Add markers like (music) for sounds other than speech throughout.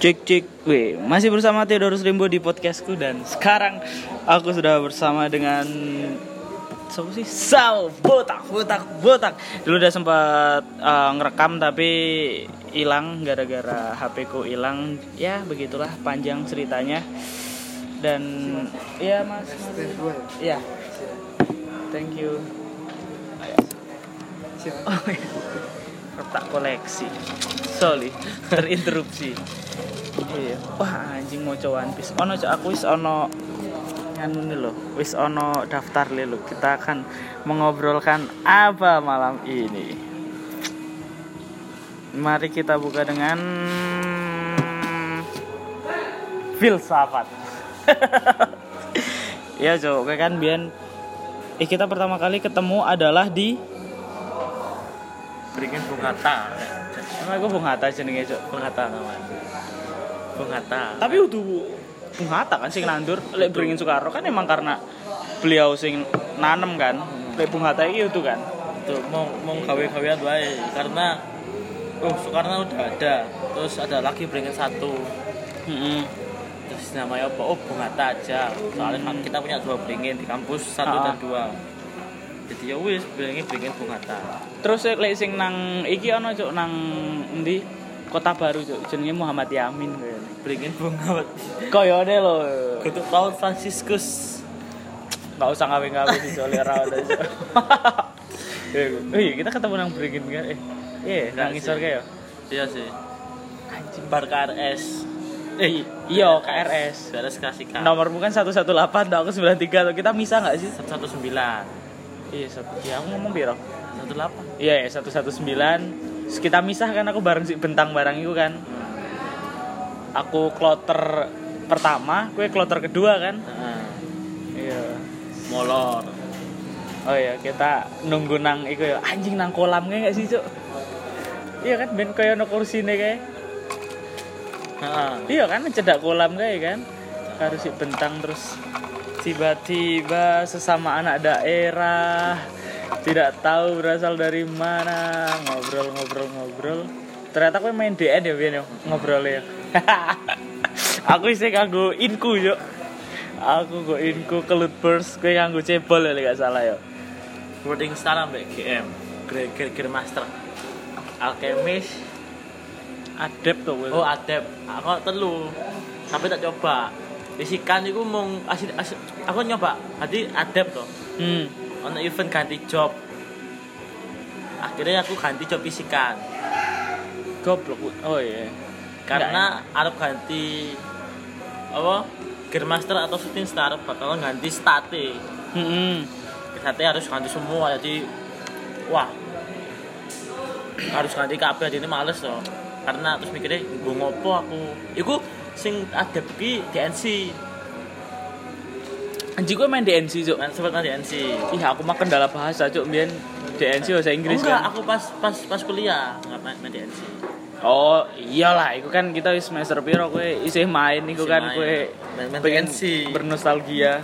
Cek cek, weh masih bersama Theodorus Rimbo di podcastku dan sekarang aku sudah bersama dengan siapa sih? Sal botak botak botak. Dulu udah sempat uh, ngerekam tapi hilang gara-gara HP ku hilang. Ya begitulah panjang ceritanya. Dan ya mas, ya, thank you. Oh, iya. Retak koleksi. Sorry, (laughs) terinterupsi. Iya. Wah, anjing mau coba One Piece. Ono aku wis ono nganu nih loh. Wis ono daftar loh. Kita akan mengobrolkan apa malam ini. Mari kita buka dengan filsafat. (laughs) ya kayak kan Bian eh, kita pertama kali ketemu adalah di Beringin Bung Hatta. Emang aku Bung Hatta jenenge cok. Bung Hatta namanya. Bung Hatta. Tapi udah Bung Hatta kan sing nandur lek beringin Soekarno kan emang karena beliau sing nanem kan. Lek Bung Hatta iki itu kan. Tuh mau mau gawe-gawean wae karena oh Soekarno udah ada. Terus ada lagi beringin satu. Heeh. Terus namanya apa? Oh Bung Hatta aja. Soalnya kan kita punya dua beringin di kampus satu Ah. dan dua. Jadi ya wis beringin beringin Bung Hatta. Terus lek sing nang iki ana cok nang endi? Kota Baru cok jenenge Muhammad Yamin kayaknya. Beringin Bung Hatta. Koyone lho. Kutuk Paul Franciscus. Enggak usah ngawe-ngawe di Solera. Oh iya, kita ketemu nang beringin kan. Eh, iya, nang Enggak isor kayak. Iya sih. Anjing. Bar KRS. Eh, iya KRS. KRS kasihkan. Nomor bukan 118, dah aku 93 tuh. Kita bisa nggak sih? 119. Iya, satu. Ya, aku ngomong biro. 18. Iya, ya, 119. Terus kita misah kan aku bareng si Bentang barang itu kan. Aku kloter pertama, gue kloter kedua kan. Nah, Iya. molor. Oh iya, kita nunggu nang iku ya. Anjing nang kolam nggak sih, Cuk? Iya kan ben koyo ono kursine kae. Heeh. Iya kan cedak kolam kae kan. Harus si Bentang terus tiba-tiba sesama anak daerah tidak tahu berasal dari mana ngobrol-ngobrol-ngobrol ternyata gue main DN ya Bian ngobrol ya (laughs) aku isi nganggo inku yuk aku go inku kelut burst gue nganggo cebol ya gak salah ya Boarding Star ambek GM. Gear, gear, Master. Alchemist. adep tuh Oh, Adep. Aku telu. Tapi tak coba. Bisikan itu mau asli, asli aku nyoba. Tadi Adep tuh. hmm. Ono event ganti job. Akhirnya aku ganti job bisikan. goblok oh iya Karena Arab ganti apa? Gear Master atau Shooting Star bakal ganti state. hmm. Sate harus ganti semua jadi wah harus ganti kabeh jadi ini males loh karena terus mikirnya gue ngopo aku iku sing pergi DNC anjing gue main DNC cuk kan sempat main DNC Ih aku mah kendala bahasa cuk Bian DNC bahasa Inggris enggak kan aku pas pas pas kuliah nggak main, main DNC Oh iyalah, itu kan kita wis semester piro kowe isih main iku Isih kan main. kowe Main-main pengen DNC. bernostalgia.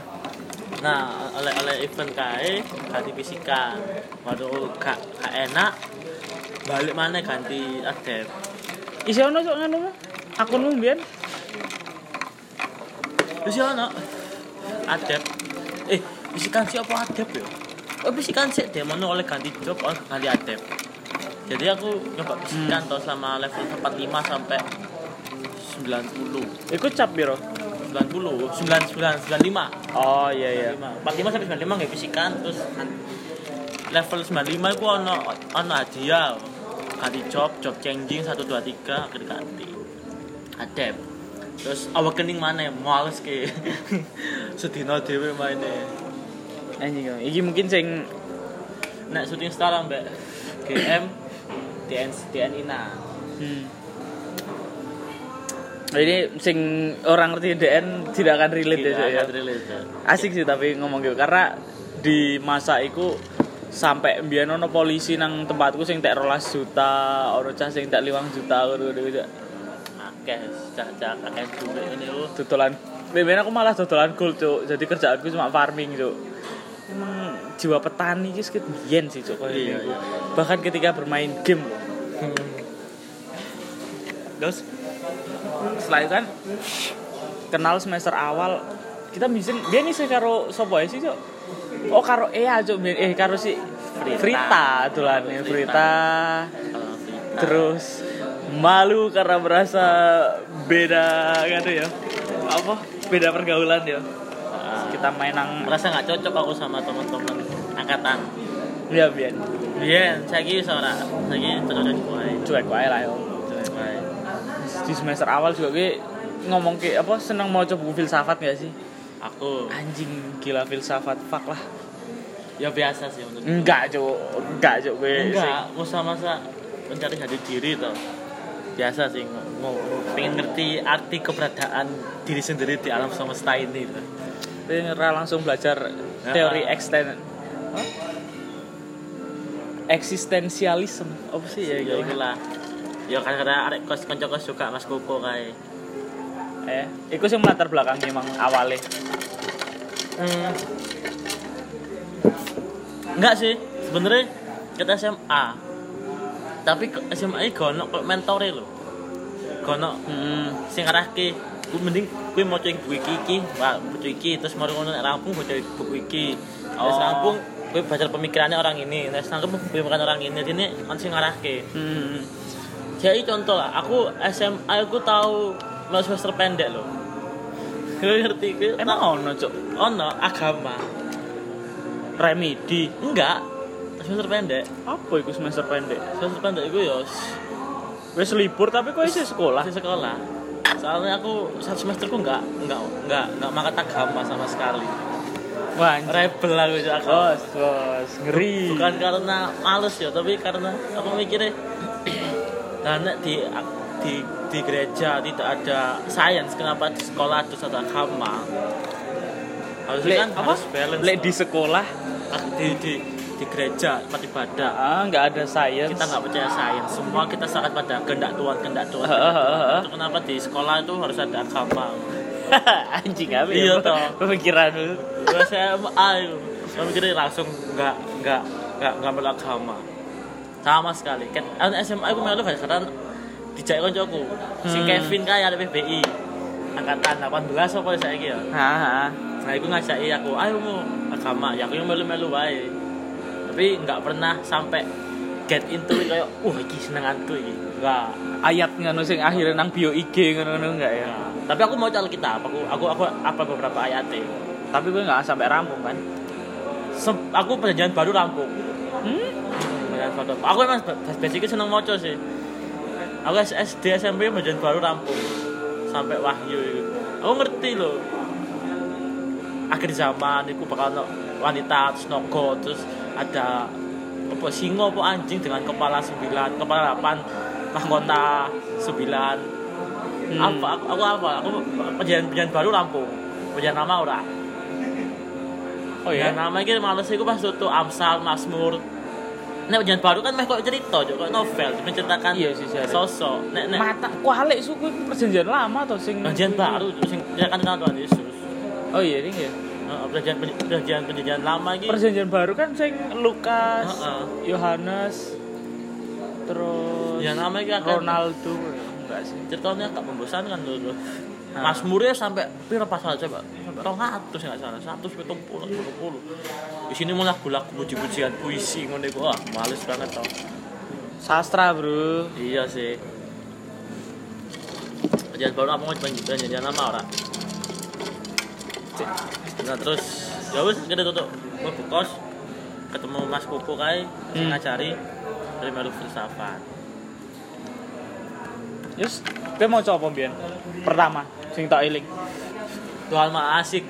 nah oleh oleh event kae ganti bisikan waduh gak, gak enak balik mana ganti adep Isih ono nganu mah. Akunmu mbiyen. Ya ono adep. Eh, bisikan siapa adep ya? Oh, bisikan sih demono oleh ganti job oleh ganti adep. Jadi aku nyoba bisikan Hmm. toh selama level 45 sampai 90. Iku cap piro? 90, 99, 95. Oh iya iya. 45 sampai 95 nggak bisikan terus level 95 itu ono ono hadiah ganti job job changing 1 2 3 akhirnya ganti adep terus awakening mana males ke (laughs) sedina dhewe maine Anjing. Iki mungkin sing nek shooting star ambek GM DN DNI nah hmm. Ini sing orang ngerti DN tidak akan relate ya, Cok, ya. Asik sih tapi ngomong gitu karena di masa itu sampai mbiyen ono polisi nang tempatku sing tek 12 juta, ono cah sing tek 5 juta ngono-ngono Cok. Akeh cak-cak akeh duwe ngene yo dodolan Beben aku malah dodolan gold cuk jadi kerjaanku cuma farming cuk emang jiwa petani guys ket biyen sih cuk koyo Iya, iya. bahkan ketika bermain game loh. terus setelah itu kan kenal semester awal kita bisa dia nih sih karo sopo sih cok oh karo Ea cok eh karo si Frita. Frita tulan Frita. Frita Frita. terus malu karena merasa beda kan ya. Apa? Beda pergaulan ya? Ah, kita main nang merasa nggak cocok aku sama teman-teman angkatan. Ya biar Iya, saya kira seorang, saya kira cocok cuek wae lah yo. Cocok wae. di semester awal juga gue ngomong ke apa seneng mau coba buku filsafat gak sih? Aku. Anjing gila filsafat fuck lah. Ya biasa sih menurut enggak cok enggak cok gue enggak masa-masa mencari jati diri tuh biasa sih mau pengen ngerti arti keberadaan diri sendiri di alam semesta ini. Gue ngerasa langsung belajar teori exten Hah? eksistensialisme. Apa sih ya gitu itulah ya kadang-kadang arek kos konco kos suka mas koko kayak eh itu sih melatar belakang emang awalnya. Hmm. enggak sih sebenarnya kita SMA tapi ke- SMA ini gono kok mentore lo gono hmm. sing arahke ku mending kuwi maca ing buku iki iki buku iki terus mari ngono nek rampung baca buku iki. Terus Oh. rampung kuwi baca pemikirannya orang ini. Terus kuwi bukan orang ini jadi ini on sing hmm. jadi contoh lah aku SMA aku tahu mau semester pendek loh Kau (laughs) ngerti kuwi emang ono cok ono agama. Remedi. Enggak semester pendek. Apa itu semester pendek? Semester pendek itu ya wes libur tapi kok isi sekolah? masih sekolah. Soalnya aku satu semesterku enggak enggak enggak enggak makan agama sama sekali. Wah rebel aku juga bos bos ngeri. Bukan karena males ya tapi karena aku mikirnya (clears throat) karena di di di gereja tidak ada sains kenapa di sekolah harus ada agama Lek, kan apa? harus balance. Lek di sekolah? Di di di gereja tempat ibadah. Ah nggak ada sains kita nggak percaya sains semua kita sangat pada kehendak Tuhan kehendak Tuhan. Heeh, heeh, heeh. itu kenapa di sekolah itu harus ada agama (laughs) anjing apa Iya, ya toh. pemikiran lu? Saya mikirnya langsung nggak nggak nggak nggak melu agama. Sama sekali. Kan SMA aku melu gak karena dijak koncoku. Si Hmm. Kevin kayak ada PBI angkatan 18 apa saya ya. Haha. nah aku ngajak aku ayo mau agama. Ya aku yang melu-melu wae tapi nggak pernah sampai get into it kayak wah iki senenganku iki. Enggak ayat ngono sing akhirnya nang bio IG ngono enggak ya? Tapi aku mau cari kitab. Aku aku aku apa beberapa ayatnya tapi gue nggak sampai rampung kan? Sem- aku perjanjian baru rampung. Hmm? Perjanjian baru aku emang bas- basicnya seneng moco sih. Aku SD SMP perjanjian baru rampung. Sampai wahyu itu. Aku ngerti loh. Akhir zaman itu bakal ono wanita terus nogo terus ada apa singo apa anjing dengan kepala sembilan kepala delapan mahkota sembilan Hmm. apa aku, aku apa aku perjanjian perjanjian baru rampung perjanjian lama ora oh Ya ya nama iki males iku pas tuh Amsal, Mazmur. Nek perjanjian baru kan meh kok cerita, kok novel, menceritakan Iya sih, sosok. Nek nek mata kualik suku perjanjian lama atau sing perjanjian baru sing menceritakan tentang Tuhan Yesus. oh iya ini ya Perjanjian perjanjian perjanjian lama iki. perjanjian baru kan sing Lukas. Yohanes terus Ya nama iki akan Ronaldo enggak sih ceritanya gak membosankan lho. lho. Ah. Mazmurnya sampai pira pasal coba? 200 ya enggak salah. 170 20. Di sini mau lagu-lagu puji-pujian puisi ngono iku. Wah, males banget toh. sastra bro Iya sih. Perjanjian baru apa mau perjanjian lama ora? Nah terus ya wis kita tutup mlebu kos ketemu Mas Koko kae Hmm. ngajari dari melu filsafat. Yus, gue mau coba mbiyen. Pertama, sing tak iling. Tuhan mah asik.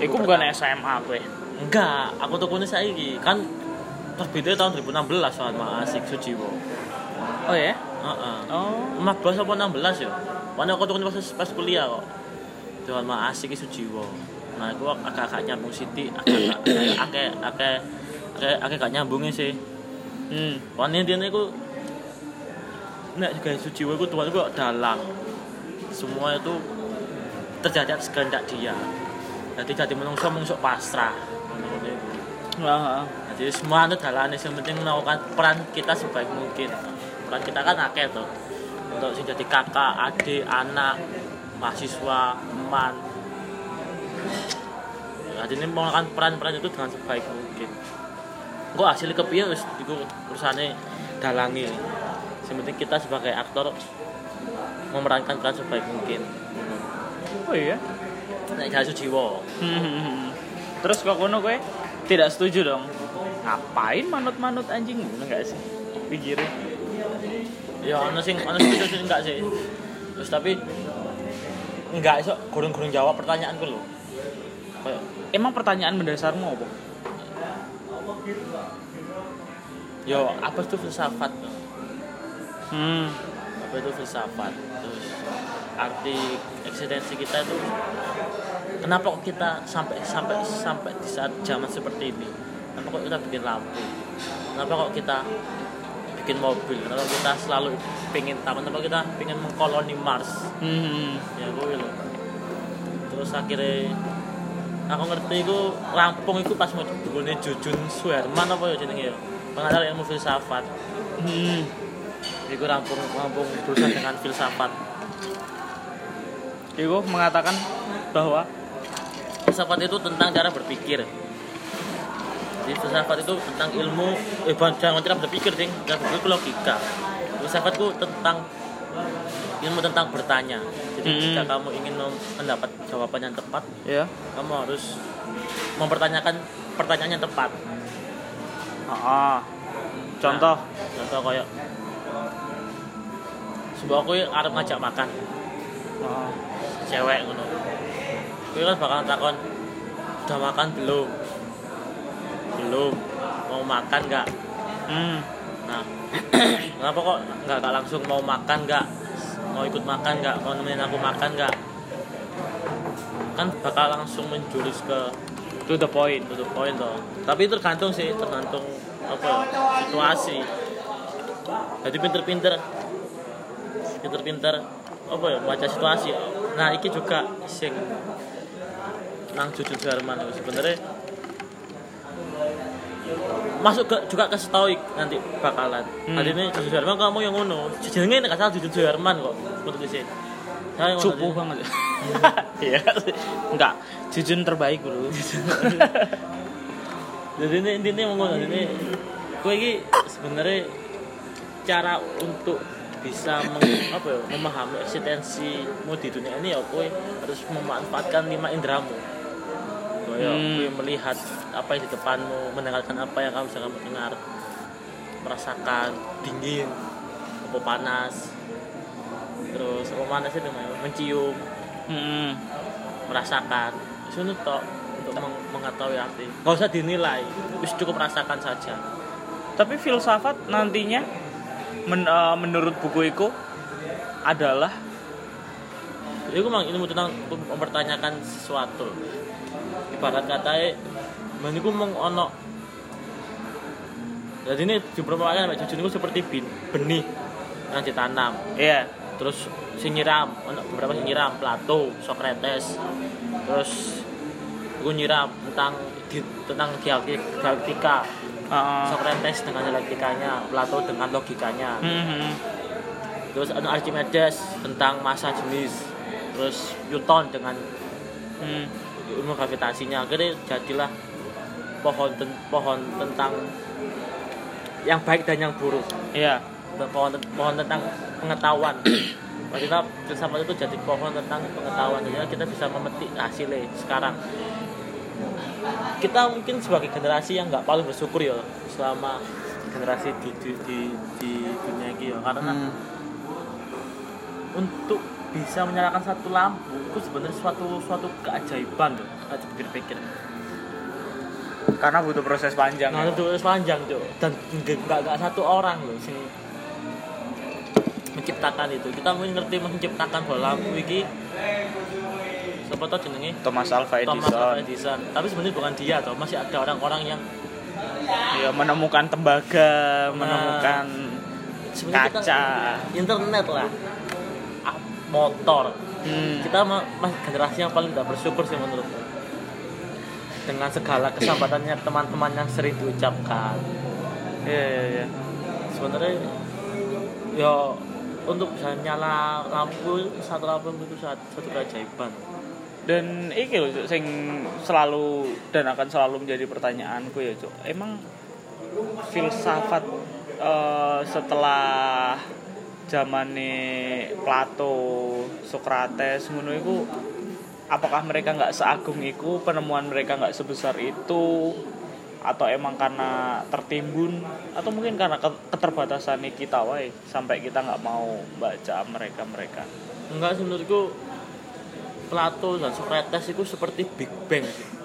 Iku bukan SMA gue. Enggak, aku tukune saiki kan terbitnya tahun 2016 Tuhan mah asik Sujiwo. Oh ya? Heeh. Oh. 15 apa 16 ya? Mana aku tukune pas, pas kuliah kok. Tuhan mah asik isu jiwa. Nah, aku agak-agak nyambung Siti, agak agak agak gak nyambungnya sih. Hmm. Pokoknya intinya aku nek juga isu jiwa itu Tuhan itu dalam. Semua itu terjadi atas kehendak dia. Jadi jadi menungso mungsuk pasrah. Jadi semua itu dalam yang penting melakukan peran kita sebaik mungkin. Peran kita kan akeh tuh. untuk sing jadi kakak adik anak mahasiswa teman jadi ini melakukan peran-peran itu dengan sebaik mungkin kok hasil kepiye wis iku urusane dalangi yang penting kita sebagai aktor memerankan peran sebaik mungkin Oh iya. nek gak jiwa. (laughs) Terus kok kono kowe tidak setuju dong? Ngapain manut-manut anjing? Ngono enggak sih? Pikirnya. ya ono sing ono sing enggak sih terus tapi enggak iso gurung-gurung jawab pertanyaanku lho. Kayak Emang pertanyaan mendasarmu apa? yo apa itu filsafat? Hmm. apa itu filsafat? Terus arti eksistensi kita itu kenapa kok kita sampai sampai sampai di saat zaman seperti ini? Kenapa kok kita bikin lampu? Kenapa kok kita bikin mobil? Kenapa kita selalu pengen tahu kenapa kita pengen mengkoloni Mars Hmm. ya gue loh terus akhirnya aku ngerti itu Lampung itu pas mau bukunya Jujun Suherman apa ya jenenge ya pengajar ilmu filsafat Hmm. Iku rampung rampung berurusan dengan filsafat. Iku mengatakan bahwa Filsafat itu tentang cara berpikir. Jadi filsafat itu tentang ilmu, eh bukan cara berpikir, ding. Cara berpikir itu logika. Filsafat itu tentang ilmu tentang bertanya. Jadi Mm-mm. jika kamu ingin mendapat jawaban yang tepat, ya. kamu harus mempertanyakan pertanyaan yang tepat. Ah. Contoh. Nah, contoh kayak sebuah aku arep ngajak makan Ah. cewek ngono. Kuwi kan bakalan takon udah makan belum? Belum. Mau makan nggak? Hmm. Nah, (clears throat) kenapa kok nggak nggak langsung mau makan nggak? Mau ikut makan nggak? Mau nemenin aku makan nggak? Kan bakal langsung menjurus ke To the point. to the point toh. Tapi tergantung sih, tergantung apa ya, situasi. Jadi pinter-pinter, pinter-pinter apa ya baca situasi. Nah, iki juga sing nang jujur Jerman sebenarnya masuk ke juga ke stoik nanti bakalan. Hmm. Hari ini jujur Jerman kamu yang ngono. Jenenge nek salah jujur Jerman kok. Menurut sih. Saya ngono Cupu banget. (laughs) Iya. Enggak. Jujun terbaik, Bro. (laughs) jadi ini intinya mau ngomong ini gue ini sebenarnya cara untuk bisa meng- (coughs) apa ya, memahami eksistensimu di dunia ini ya gue harus memanfaatkan lima indramu Hmm. melihat apa yang di depanmu mendengarkan apa yang kamu bisa kamu dengar merasakan dingin apa panas terus apa panas itu mencium. Hmm. merasakan. Itu tok untuk meng- mengetahui arti. Nggak usah dinilai wis cukup merasakan saja. Tapi filsafat nantinya men- eh, menurut buku itu adalah itu memang ilmu tentang mempertanyakan sesuatu ibarat katanya meniku meng ono. Jadi ini diperumpamakan mbak jujur itu seperti bin, benih yang ditanam. Ya terus sing nyiram beberapa sing nyiram Plato Socrates. Terus gue nyiram tentang di- tentang dialektik- dialektika uh, Socrates dengan dialektikanya Plato dengan logikanya. Hmm, terus ada Archimedes tentang massa jenis. Terus Newton dengan hmm, ilmu gravitasinya. Akhirnya jadilah pohon ten- pohon tentang yang baik dan yang buruk. Ya pohon pohon tentang pengetahuan. Kita filsafat itu jadi pohon tentang pengetahuan. Jadi kita bisa memetik hasilnya sekarang. Kita mungkin sebagai generasi yang nggak paling bersyukur ya selama generasi di di di, di dunia ini ya. Karena Hmm. untuk bisa menyalakan satu lampu itu sebenarnya suatu suatu keajaiban tuh kalau dipikir-pikir karena butuh proses panjang nah ya. itu terus panjang tuh. Dan nggak nggak satu orang loh sing menciptakan itu. Kita mungkin ngerti menciptakan bola lampu ini siapa tau jenenge? Thomas Alva Thomas Edison Alva Edison. Tapi sebenarnya bukan dia toh masih ada orang-orang yang ya menemukan tembaga menemukan sebenarnya kita- kaca. internet lah. ah, motor. Hmm. kita mah mas generasi yang paling tidak bersyukur sih menurutku. Dengan segala kesabatannya teman-teman yang sering diucapkan. Ya ya ya sebenarnya yo untuk bisa nyala lampu satu lampu itu satu, satu keajaiban. Dan iki loh sing selalu dan akan selalu menjadi pertanyaanku ya cuk. Emang filsafat eh, setelah zamane Plato Socrates ngono iku apakah mereka nggak seagung itu penemuan mereka nggak sebesar itu atau emang karena tertimbun atau mungkin karena ke- keterbatasan kita wae sampai kita nggak mau baca mereka mereka enggak sih menurutku Plato dan Socrates itu seperti Big Bang. Sih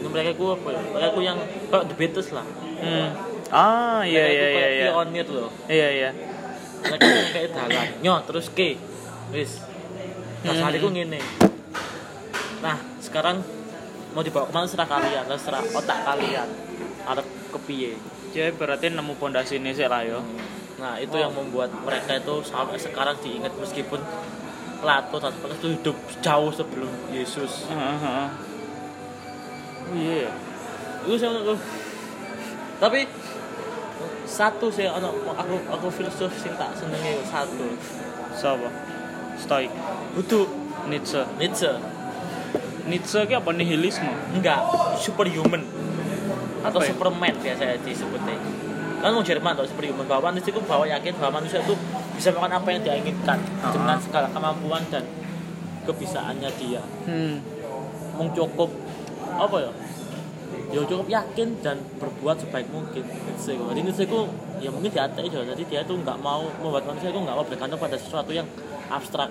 jadi mereka itu apa ya? Mereka itu yang kayak The Beatles lah. Hmm. Ah iya iya iya kayak iya pionir loh iya iya mereka kayak dalan nyo terus ke wis Nah, Hmm. ngene. Nah, sekarang mau dibawa ke mana serah kalian, serah otak kalian. Ada kepiye. jadi berarti nemu pondasi ini sih lah yo Nah, itu yang membuat mereka itu sampai sekarang diingat meskipun Plato dan Socrates itu hidup jauh sebelum Yesus. Heeh. oh iya Itu saya. Tapi satu sih ono aku aku filsuf sing tak senenge satu. siapa stoik Butuh Nietzsche Nietzsche. Nietzsche ki apa nihilisme Enggak, superhuman atau Apa ya? superman biasanya disebutnya kan mau Jerman atau superhuman bahwa manusia itu bahwa yakin bahwa manusia itu bisa melakukan apa yang dia inginkan Ah. dengan segala kemampuan dan kebisaannya dia hmm. mau cukup apa ya ya cukup yakin dan berbuat sebaik mungkin. Nietzsche itu. jadi Nietzsche itu ya mungkin di atas juga jadi dia tuh nggak mau membuat manusia itu nggak mau bergantung pada sesuatu yang abstrak.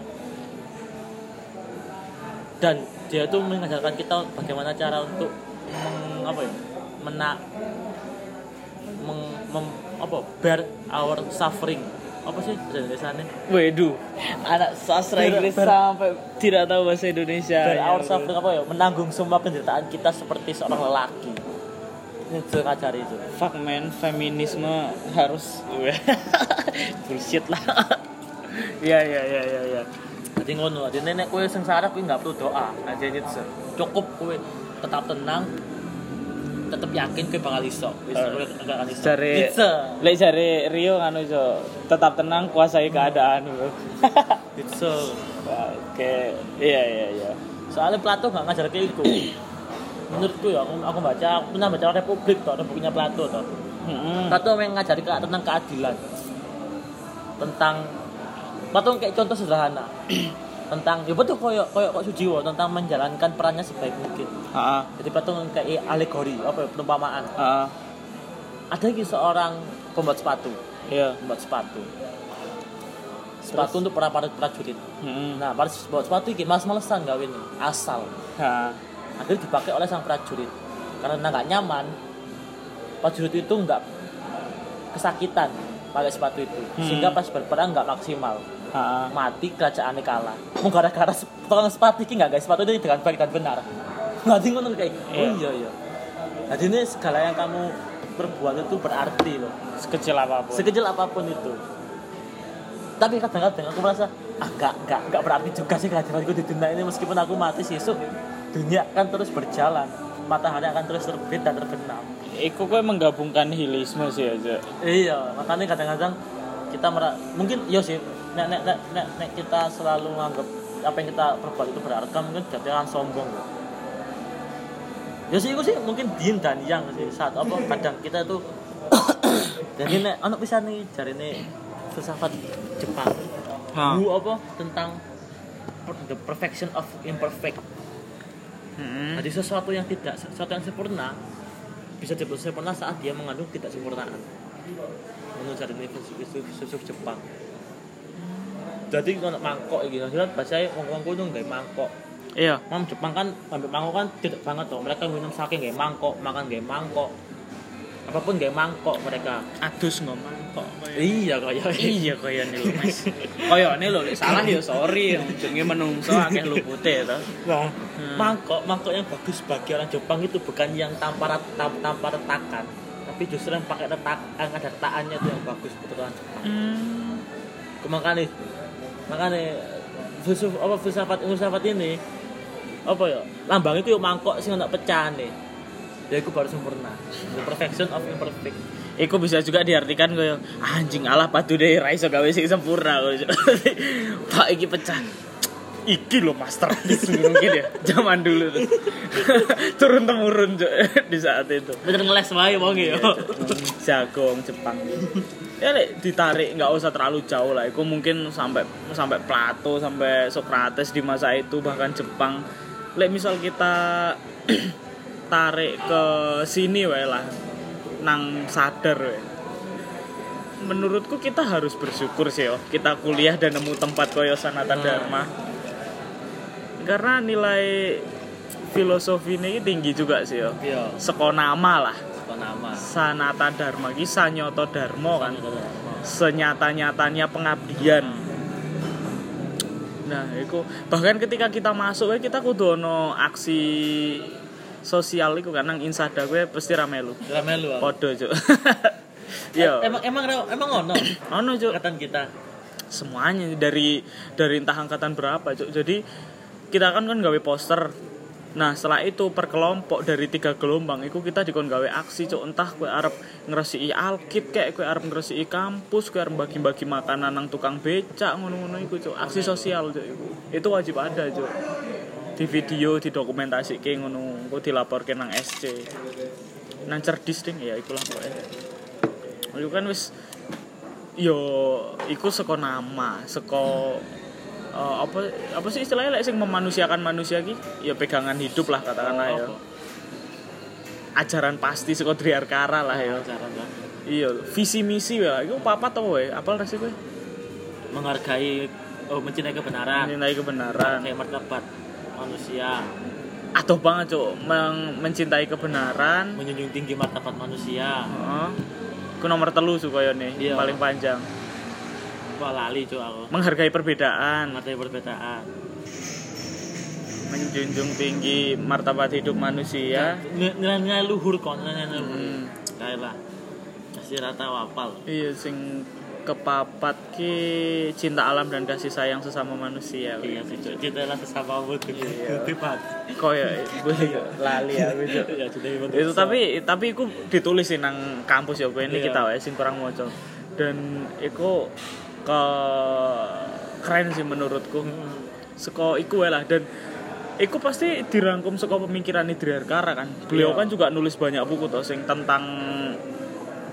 Dan dia itu mengajarkan kita bagaimana cara untuk meng, apa ya mena meng, mem- apa bear our suffering apa sih bahasa Indonesia nih Waduh, anak sastra Inggris ber- sampai tidak tahu bahasa Indonesia. bear Ya, suffering apa ya? Menanggung semua penderitaan kita seperti seorang lelaki. Itu ngajari itu. Fuck man, feminisme harus (laughs) bullshit lah. Iya iya iya iya iya. jadi ngono jadi nenek kue sengsara kue nggak perlu doa. Aja Nietzsche cukup kue tetap tenang tetap yakin kue bakal iso. Wis enggak akan iso. Lek cari Rio kan jo, tetap tenang kuasai keadaan (laughs) bro. Nietzsche Oke, iya iya iya. soalnya Plato nggak ngajar kayak itu (coughs) menurutku ya aku, aku baca aku pernah baca Republik tuh ada bukunya Plato tuh Mm-mm. Plato yang ngajari ke, tentang keadilan. Tentang Plato kayak contoh sederhana tentang ya betul koyo koyo kok Sujiwo tentang menjalankan perannya sebaik mungkin. Ah, jadi Plato kayak alegori apa ya, perumpamaan ah, ada lagi seorang pembuat sepatu. Iya. pembuat sepatu. Sepatu untuk para para prajurit. Mm-mm. nah para pembuat sepatu ini mas-malesan gawe ini asal. Ah, akhirnya dipakai oleh sang prajurit. Karena nggak nyaman prajurit itu nggak kesakitan pakai sepatu itu. Hmm. sehingga pas berperang nggak maksimal mati kerajaannya kalah. Mau gara-gara tukang sepatu ini nggak guys? Sepatu itu dengan baik dan benar. Nanti ngono kayak oh Iya. iya iya. Jadi ini segala yang kamu perbuat itu berarti loh Sekecil apa pun. sekecil apa pun itu. Tapi kadang-kadang aku merasa ah nggak nggak berarti juga sih kehadiranku di dunia ini. Meskipun aku mati besok dunia akan terus berjalan. Matahari akan terus terbit dan terbenam. Iku kue menggabungkan nihilisme sih aja. iya makanya kadang-kadang kita mera mungkin iya sih nek, nek, nek, nek, nek kita selalu menganggap apa yang kita perbuat itu berharga mungkin jadi akan sombong ya. ya sih itu sih mungkin din dan yang sih saat apa kadang kita itu (coughs) jadi nek anak bisa nih cari nih filsafat Jepang. Bu apa tentang the perfection of imperfect Mm-mm. jadi sesuatu yang tidak sesuatu yang sempurna bisa disebut sempurna saat dia mengandung tidak sempurnaan menurut cari nih filsuf Jepang jadi kalau mangkok gitu jadi bahasa ngomong itu nggak mangkok Iya. Mam Jepang kan ambil mangkok kan tidak banget tuh mereka minum sake nggak mangkok makan nggak mangkok apa pun nggak mangkok mereka Adus ngomong kok. iya kayak Iya kaya nih lo mas. Kaya nih lo salah ya sorry. Jenenge menungso akeh lupute to. Nah, Hmm. mangkok, mangkok yang bagus bagi orang Jepang itu bukan yang tanpa tam- tanpa retakan, tapi justru yang pakai retak, yang ada retakannya itu yang bagus buat orang Jepang. Hmm. Makanya, makanya filsuf apa filsafat filsafat ini apa ya lambang itu yuk mangkok sih nggak pecah nih ya itu baru sempurna the perfection of imperfect Iku bisa juga diartikan kaya anjing alah padu deh ra iso gawe sing sempurna. (laughs) Pak iki pecah. Iki lo masterpiece mungkin ya. Zaman dulu tuh. (laughs) turun temurun (laughs) di saat itu. Bener ngeles wae wong ya. jagung Jepang. Ya lek ditarik nggak usah terlalu jauh lah. Itu mungkin sampai sampai Plato sampai Socrates di masa itu bahkan Jepang. Lek misal kita (clears throat) tarik ke sini wae lah nang sadar wae. Menurutku kita harus bersyukur sih yo kita kuliah dan nemu tempat koyo Sanata Dharma karena nilai filosofi ini tinggi juga sih yo. Iya, sekonama lah. Apa nama? Sanata Dharma iki sanyoto dharma kan. Senyata-nyatanya pengabdian. Nah itu bahkan ketika kita masuk ya kita kudu ono aksi sosial iku kan nang insada gue pasti ramelu Ramelu. aku. podo cuk. (laughs) Yo. Emang emang emang ono? Ono cuk. Katan kita. semuanya dari dari entah angkatan berapa cuk. Jadi kita kan kan gawe poster. Nah setelah itu per kelompok dari tiga gelombang itu kita dikon gawe aksi cuk. Entah kue arep ngresiki alkit kayak kue arep ngresiki kampus kue arep bagi-bagi makanan nang tukang becak ngono-ngono iku cuk. Aksi sosial cuk iku. Itu wajib ada cuk. Di video di dokumentasi kayak ngono kok dilaporkan nang SC nang cerdis ding ya ikulah pokoknya itu kan wis yo iku seko nama seko eh, apa apa sih istilahnya? Lek sing memanusiakan manusia ki ya pegangan hidup lah katakanlah ya. Apa? ajaran pasti seko Driarkara lah ya. Cara kan iya visi misi ya. Iku apa tau wae apal rasi kowe? Menghargai oh mencintai kebenaran. mencintai kebenaran. Kayak martabat manusia, atau banget cuk. Meng- mencintai kebenaran. Menjunjung tinggi martabat manusia. Heeh. Ku nomor telu nih Iya. paling panjang Wah lali cuy aku. menghargai perbedaan Menghargai perbedaan. menjunjung tinggi martabat hidup manusia Nil- Nilai-nilai luhur kok, nilai-nilai luhur. Hmm. Kayak lah. Masih rata wapal. Iya sing kepapat ki cinta alam dan kasih sayang sesama manusia. Iya Cuk. Cinta lah sesama mutu. Iya. Tibat. Koyo lali aku Cuk. Ya, ibu Itu tapi tapi iku ditulis sih nang kampus ya ini Iya. kita wae sing kurang moco. Dan iku ke keren sih menurutku. Hmm. Seko iku lah dan Iku pasti dirangkum saka pemikiran Idriarkara kan. Beliau Iya. kan juga nulis banyak buku toh sing tentang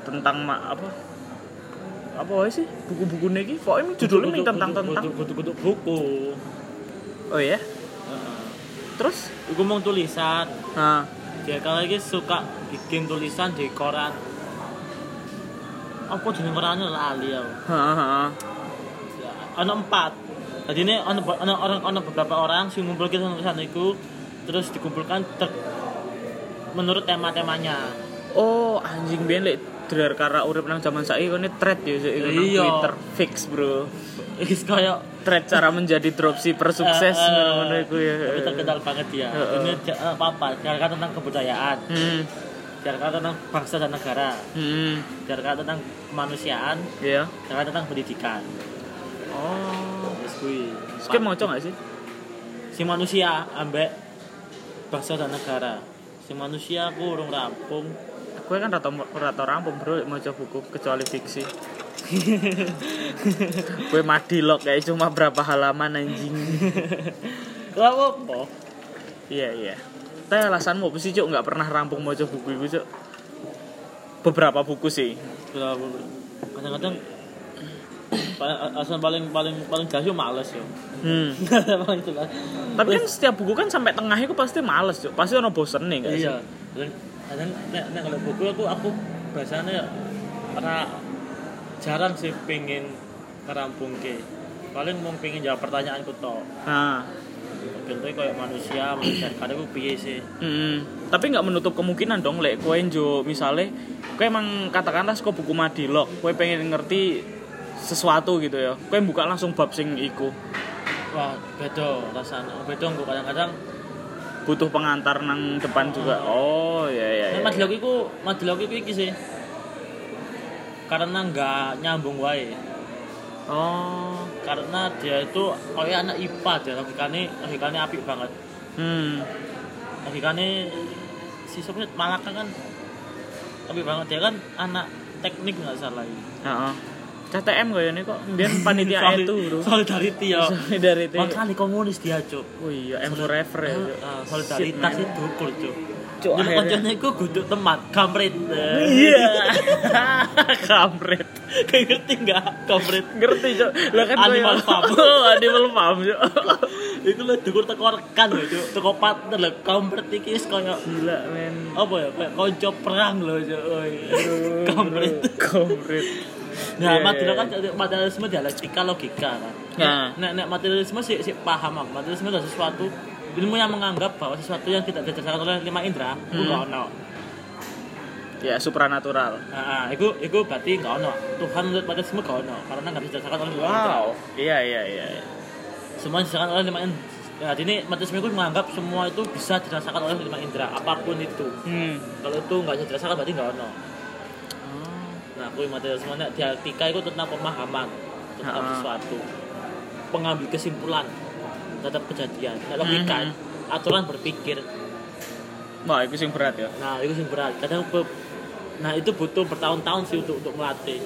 tentang ma- apa apa wae sih buku-buku iki pokoknya judulnya ming tentang tentang kutu-kutu buku. oh ya Heeh. terus Iku mau tulisan. nah Dia kalau lagi suka bikin tulisan di koran. Apa jenis korannya lali ya. Ada empat. Jadi ini ada orang ada beberapa orang sih ngumpulkan tulisan itu terus dikumpulkan ter- menurut tema-temanya. oh anjing ben lek Idriarkara urip nang zaman saiki kene thread ya sik iku Iya. Twitter fix bro Iki kayak thread cara menjadi dropshipper (laughs) sukses Eh, eh, ngono-ngono iku ya Tapi terkenal banget. Heeh. Ini eh, apa-apa, biarkan tentang kebudayaan, hmm biarkan tentang bangsa dan negara, hmm biarkan tentang kemanusiaan, iya biarkan tentang pendidikan. oh Wis kuwi. Skip mau nggak sih Si manusia ambek bangsa dan negara. Si manusia aku urung rampung. gue kan rata rata rampung bro mau buku kecuali fiksi (laughs) gue madilog kayak cuma berapa halaman anjing Gak apa-apa. iya iya tapi alasanmu apa sih cuk? Nggak pernah rampung mau buku itu cuk? Beberapa buku sih. Kadang-kadang (clears throat) paling asal paling paling paling gas yo males yo. hmm. (laughs) tapi kan setiap buku kan sampai tengah itu pasti males cuk. Pasti ono bosen nih guys iya. Dan nek nek kalau buku aku aku biasanya ora jarang sih pengen ngerampung ke paling mau pengen jawab pertanyaanku toh nah contohnya kayak manusia kadang aku piye sih. Mm, tapi nggak menutup kemungkinan dong lek kue jo misalnya kue emang katakanlah suka buku madilog kue pengen ngerti sesuatu gitu ya. Kue buka langsung bab sing iku. Wah beda rasanya. Beda aku kadang-kadang. Butuh pengantar nang depan juga. Oh ya ya, nek ya. madilog iku madilog iku iki sih. Karena nggak nyambung wae oh. Karena dia itu kayak anak IPA dia logikanya logikanya apik banget. Hmm. Logikanya si Sobat Malaka kan apik banget. Dia kan anak teknik nggak salah ini. Heeh. CTM kok ini kok. Biar (laughs) panitia Solid- itu bro. Solidarity ya. Solidarity makanya komunis dia cuk. Oh iya M forever ya. Ah, solidaritas itu ukur cuk Cuk, akhirnya. kancane iku guduk teman, kampret. Iya (laughs) Kampret Kayak ngerti enggak? Kampret. Ngerti cok Lah kan Animal farm. (laughs) Oh animal farm cok (laughs) Iku lho dukur teko rekan lho, Cuk. Teko partner lho, kampret iki wis koyo Gila men apa ya? Kayak kanca perang lho, Cuk. Iya. Kampret. Kampret Nah, Iya, material iya, kan materialisme dialektika logika kan. Nah. Nek nek materialisme sih sih paham aku. Materialisme adalah sesuatu ilmu yang menganggap bahwa sesuatu yang tidak didasarkan oleh lima indera itu Hmm. nggak ono. Ya supranatural Nah, itu itu berarti nggak ono. Tuhan menurut materialisme nggak ono karena nggak didasarkan oleh lima indera. Wow Iya iya iya iya. Semua didasarkan oleh lima indera. Nah, ini materialisme itu menganggap semua itu bisa dirasakan oleh lima indera, apa pun itu. Hmm Kalau itu nggak bisa dirasakan berarti nggak ono. Nah, aku materialisme nek dialektika itu tentang pemahaman tentang Ah. sesuatu. Pengambil kesimpulan terhadap kejadian. Nek logika, Mhm. aturan berpikir. Wah itu sing berat ya Nah, itu sing berat. Kadang be- nah itu butuh bertahun-tahun sih untuk untuk melatih.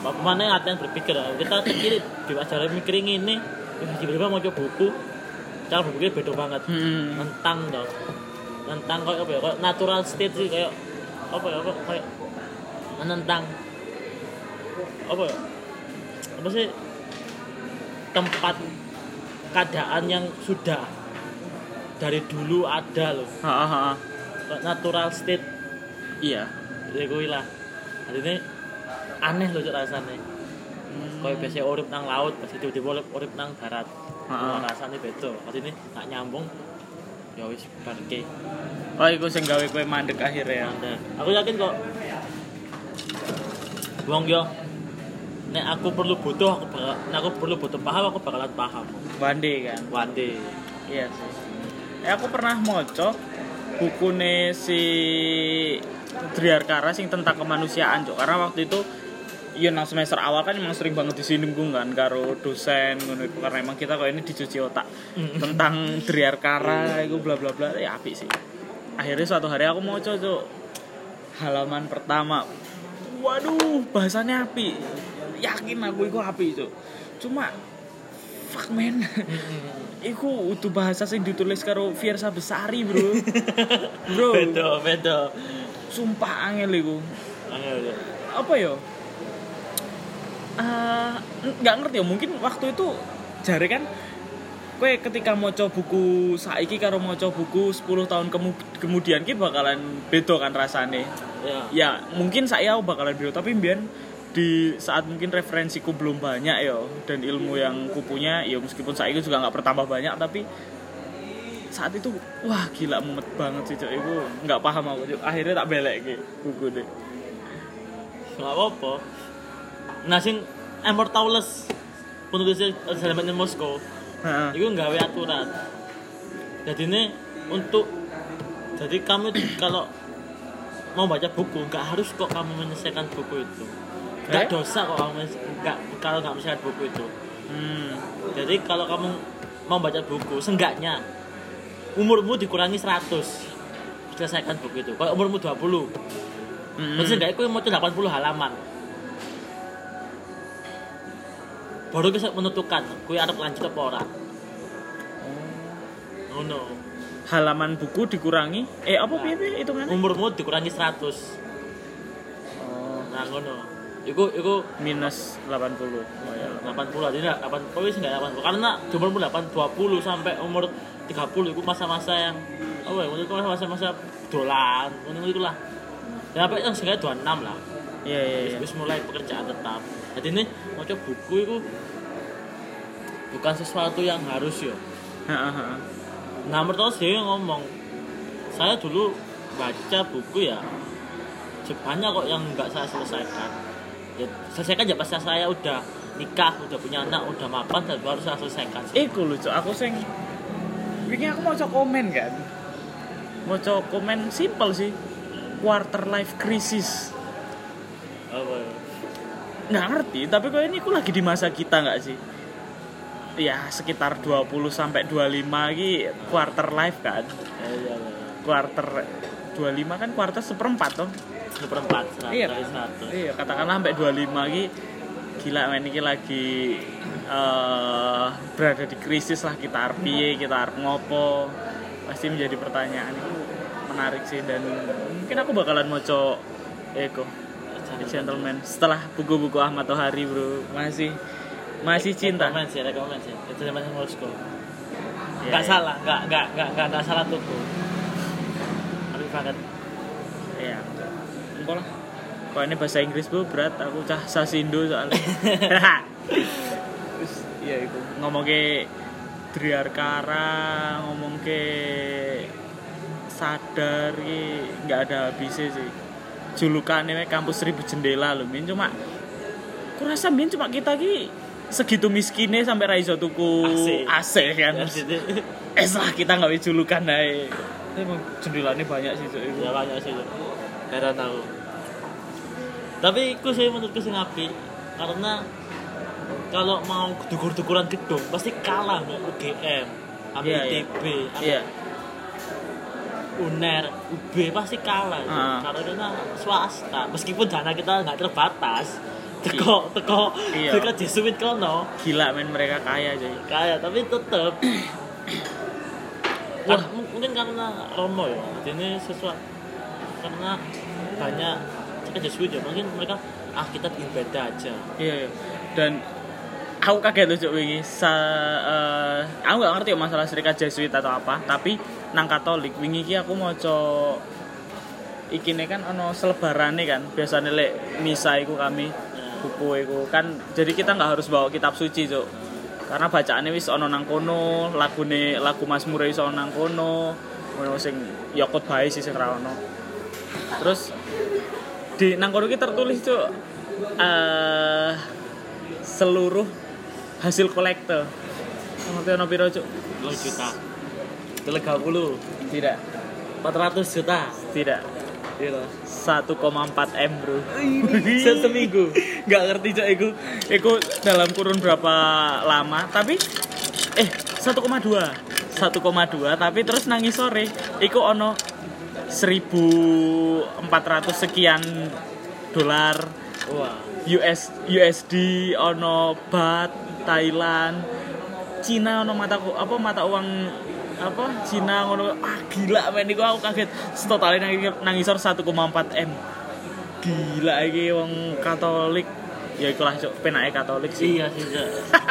Bagaimana latihan berpikir? Kita kecil diajarin mikir ini, tiba-tiba mau coba buku, cara berpikir beda banget. Hmm Nentang dong. Nentang kayak apa ya? Kayak natural state sih kayak apa ya? Apa kayak menentang apa ya? Apa sih tempat keadaan yang sudah dari dulu ada loh. Ha ha ha. Natural state. Iya. Ya kuwi lah. Jadi ini aneh loh rasanya kayak biasa urip nang laut pas tiba-tiba urip urip nang darat Ha-ha. rasanya beda. Jadi ini nggak nyambung ya wis barke Oh itu sing gawe kowe mandek akhirnya. Nah, aku yakin kok. Wong yo nek aku perlu butuh aku bakal nek aku perlu butuh paham aku bakalan paham Bande kan day Iya sih. Eh aku pernah moco bukune si Driarkara sing tentang kemanusiaan, Cok. Karena waktu itu Iya nang semester awal kan emang sering banget disinggung kan karo dosen ngono karena emang kita kok ini dicuci otak tentang Driarkara itu bla bla bla ya apik sih. Akhirnya suatu hari aku mau Cok. Halaman pertama. Waduh, bahasanya api. Yakin aku iku api, Cok. Cuma fuck man. Iku utuh bahasa sing ditulis karo Fiersa Besari, Bro. (laughs) bro, beda beda sumpah angel iku. Angel, ya. Apa ya? Eh, nggak ngerti ya, mungkin waktu itu jare kan kowe ketika maca buku saiki karo maca buku 10 tahun kemu- kemudian ki bakalan beda kan rasane. ya Ya, mungkin saya bakalan beda tapi mbiyen di saat mungkin referensiku belum banyak ya dan ilmu yang kupunya ya meskipun saya juga nggak bertambah banyak tapi saat itu wah gila mumet banget sih cok. Itu nggak paham aku Cok. akhirnya tak belek ke buku deh nggak apa-apa. Nah sing Immortalus penulisnya Elemen Moskow Heeh. itu nggawe aturan. Jadi ini untuk jadi kamu kalau mau baca buku nggak harus kok kamu menyelesaikan buku itu nggak Eh? dosa kok kamu nggak kalau nggak menyelesaikan buku itu hmm. jadi kalau kamu mau baca buku seenggaknya umurmu dikurangi 100 selesaikan buku itu kalau umurmu 20 Hmm. Maksudnya enggak, aku mau 80 halaman. Baru bisa menentukan, kue arep lanjut apa ora. Oh no. halaman buku dikurangi eh apa piye piye hitungannya Umurmu dikurangi 100. oh, Nah, ngono. Iku iku minus 80 oh, ya. 80 jadi enggak 80 wis enggak 80 karena di umurmu 8 20 sampai umur 30 itu masa-masa yang apa ya itu masa-masa dolan ngono itu lah. Ya sampai yang sekitar 26 lah. Iya iya iya. Wis mulai pekerjaan tetap. Jadi ini mau buku itu bukan sesuatu yang harus ya Heeh, heeh. nah menurut dia ngomong saya dulu baca buku ya banyak kok yang nggak saya selesaikan ya selesaikan ya pas saya udah nikah udah punya anak udah mapan dan baru saya selesaikan Iku lucu, aku sing Wingi aku mau komen kan. Mau komen simple sih. Quarter life crisis. apa ya Nggak ngerti, tapi kok ini aku lagi di masa kita nggak sih? Ya sekitar 20 sampai 25 lagi quarter life kan. Ya, iya, iya. Quarter 25 kan quarter seperempat toh. Satu perempat seratus iya. seratus. Iya katakanlah sampai 25 ki gila men ini lagi eh berada di krisis lah kita arep piye kita arep ngopo pasti menjadi pertanyaan itu menarik sih dan mungkin aku bakalan moco Eko Gentleman setelah buku-buku Ahmad Tohari bro. Masih masih cinta. rekomen sih rekomen sih. Itu zaman Moskow Iya, nggak iya. salah nggak nggak nggak nggak salah tuku tapi banget. Engko lah. Kok ini bahasa Inggris bu berat aku cah sasindo soalnya. (laughs) Terus iya itu ngomong ke Driarkara, ngomong ke sadar ki nggak ada habisnya sih. Julukannya weh kampus seribu jendela loh, min cuma kurasa min cuma kita ki segitu miskinnya sampai raiso tuku AC. AC kan. Ya. (laughs) Eh lah kita nggak bisa julukan naik. Emang jendelanya banyak sih Cuk. ya banyak sih Cuk. heran tahu tapi aku sih menurutku sih ngapi karena kalau mau dukur-dukuran gedung pasti kalah sama UGM sama Iya. ITB sama Iya. UNER UB pasti kalah. Ah. karena swasta meskipun dana kita nggak terbatas teko teko Iya. teko Jesuit kono Gila men mereka kaya jadi. kaya tapi tetep (clears throat) Wah. Mungkin karena Romo ya ini sesuatu karena banyak mereka Jesuit ya mungkin mereka ah kita bikin beda aja Iya, iya. Dan aku kaget tuh Cuk, wingi. Sa, eh, aku gak ngerti ya masalah serikat Jesuit atau apa, tapi nang Katolik wingi iki aku maca ikine kan ono selebarane kan. Biasanya lek misa iku kami buku iku kan jadi kita nggak harus bawa kitab suci, Cuk. Karena bacaannya wis ono nang kono, lagune lagu Mazmur wis ono nang kono. Ngono sing yokot bae sih sing ra ono. Terus di nang kono ki tertulis Cuk eh seluruh hasil kolektor. Ngerti ono piro, Cuk? 2 juta 30 Tidak. 400 juta Tidak. gitu 1,4 M, Bro. (laughs) seminggu Gak ngerti Cuk iku. Iku dalam kurun berapa lama, tapi eh 1,2. 1,2 tapi terus nangis sore iku ono 1400 sekian dolar. Wah US USD ono baht Thailand. Cina ono mata apa mata uang apa Cina ngono. Ah gila men iku aku kaget. Totalnya nang nangisor 1,4 M. Gila iki wong Katolik. Ya ikulah cok penake Katolik sih. Iya sih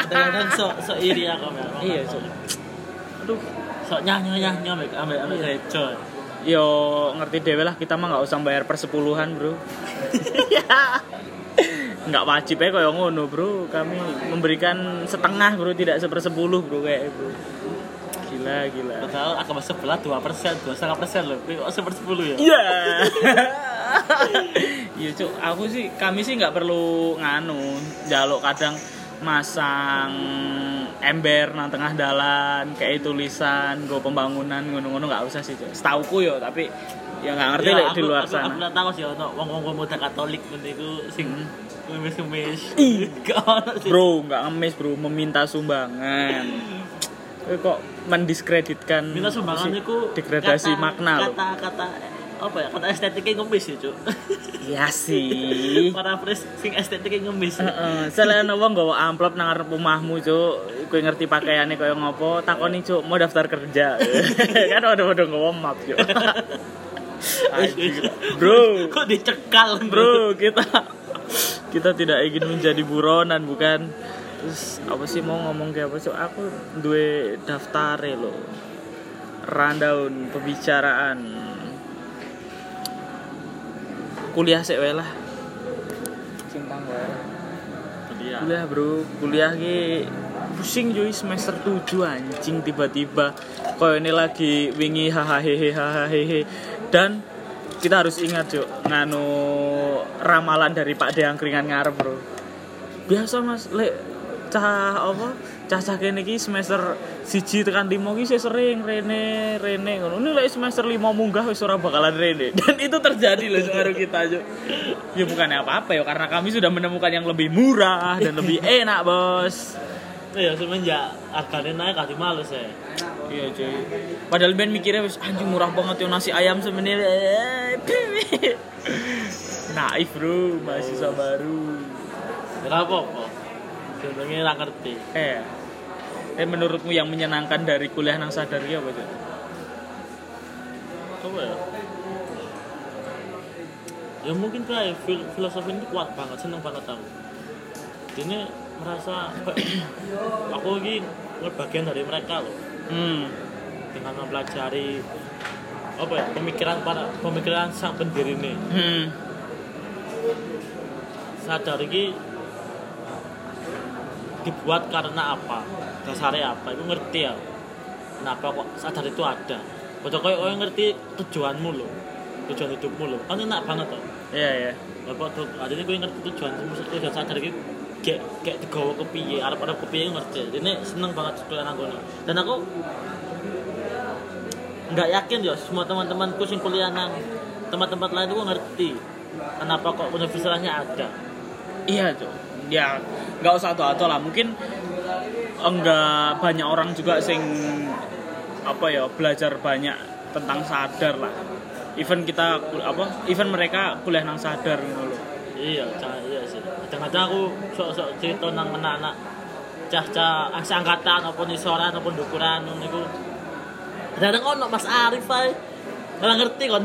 kadang-kadang sok sok iri aku Iya, Cuk. aduh sok nyanyi ambek ambek ambek gereja yo ngerti dewe lah kita mah nggak usah bayar persepuluhan bro. (laughs) Nggak wajib ya kayak ngono bro. Kami memberikan setengah bro tidak sepersepuluh bro kayak bro gila gila. Padahal agama sebelah 2 persen 2 setengah persen loh. Kok sepersepuluh ya? Iya. (laughs) Iya cuk. Aku sih kami sih nggak perlu nganu jaluk kadang masang ember nang tengah dalan kayak tulisan go pembangunan ngono-ngono nggak usah sih setauku yo tapi ya nggak ngerti Ya, deh di aku- luar aku, sana. Aku nggak tahu sih ono wong-wong muda Katolik ngono iku sing Hmm. (laughs) ono sih. bro nggak ngemis bro. Meminta sumbangan. (laughs) Kok mendiskreditkan Minta sumbangan iku degradasi kata- makna loh. Kata-kata apa ya? Kata estetiknya ngemis ya, Cuk. iya sih Para pres sing estetiknya ngemis. Heeh, selain wong nggawa amplop nang ngarep omahmu, Cuk. Kowe ngerti pakaiane kaya ngopo, takoni, Cuk, mau daftar kerja. (laughs) kan udah-udah nggawa map, Cuk. (laughs) Bro, Kok dicekal, bro, kita (laughs) kita tidak ingin menjadi buronan, bukan? Terus apa sih mau ngomong kayak apa, Cuk? Aku duwe daftare loh. Rundown pembicaraan. Kuliah sih wae lah. Simpang wae. Dia. kuliah bro kuliah ki pusing cuy semester 7 anjing tiba-tiba kok ini lagi wingi hahaha hahaha dan kita harus ingat cuk nganu ramalan dari Pak Deang keringan ngarep bro biasa mas lek cah apa cah cah kene iki semester siji tekan limo ki sih sering rene rene ngono. Ini lek semester lima munggah wis ora bakalan rene. (laughs) Dan itu terjadi loh karo kita cuk ya bukannya apa-apa ya karena kami sudah menemukan yang lebih murah dan lebih (laughs) enak bos. Ya semenjak harganya naik kasih males ya. Iya cuy. Padahal ben mikirnya wis anjing murah banget yo nasi ayam sebenarnya. (laughs) Naif bro, mahasiswa baru. kenapa kok sebenarnya nggak ngerti Eh, eh menurutmu yang menyenangkan dari kuliah nang sadar ya apa cuy? apa ya ya mungkin kayak fil- filosofi ini kuat banget seneng banget (coughs) aku ini merasa aku ini bagian dari mereka loh Hmm. dengan mempelajari apa ya pemikiran para pemikiran sang pendiri ini Hmm. sadar ini dibuat karena apa? Dasarnya apa? Itu ngerti ya? Kenapa kok sadar itu ada? Betul kayak orang ngerti tujuanmu loh tujuan hidupmu loh kan enak banget tuh Iya, iya. Bapak tuh adanya gue ngerti tujuan tujuan sadar gitu kayak kayak digawa ke piye? Arep arep ke piye ngerti. Jadi seneng banget nang kono. Dan aku nggak yakin ya semua teman-temanku sing kuliah nang tempat-tempat lain itu ngerti kenapa kok universitasnya ada. Iya cuy. Ya nggak usah atau lah. Mungkin enggak banyak orang juga sing apa ya belajar banyak tentang sadar lah. Even kita apa? Even mereka kuliah nang sadar loh. iya iya sih kadang-kadang aku sok-sok cerita nang anak-anak cah-cah angkatan ataupun isoran ataupun dukuran niku kadang-kadang ono Mas Arif ae Ora ngerti kok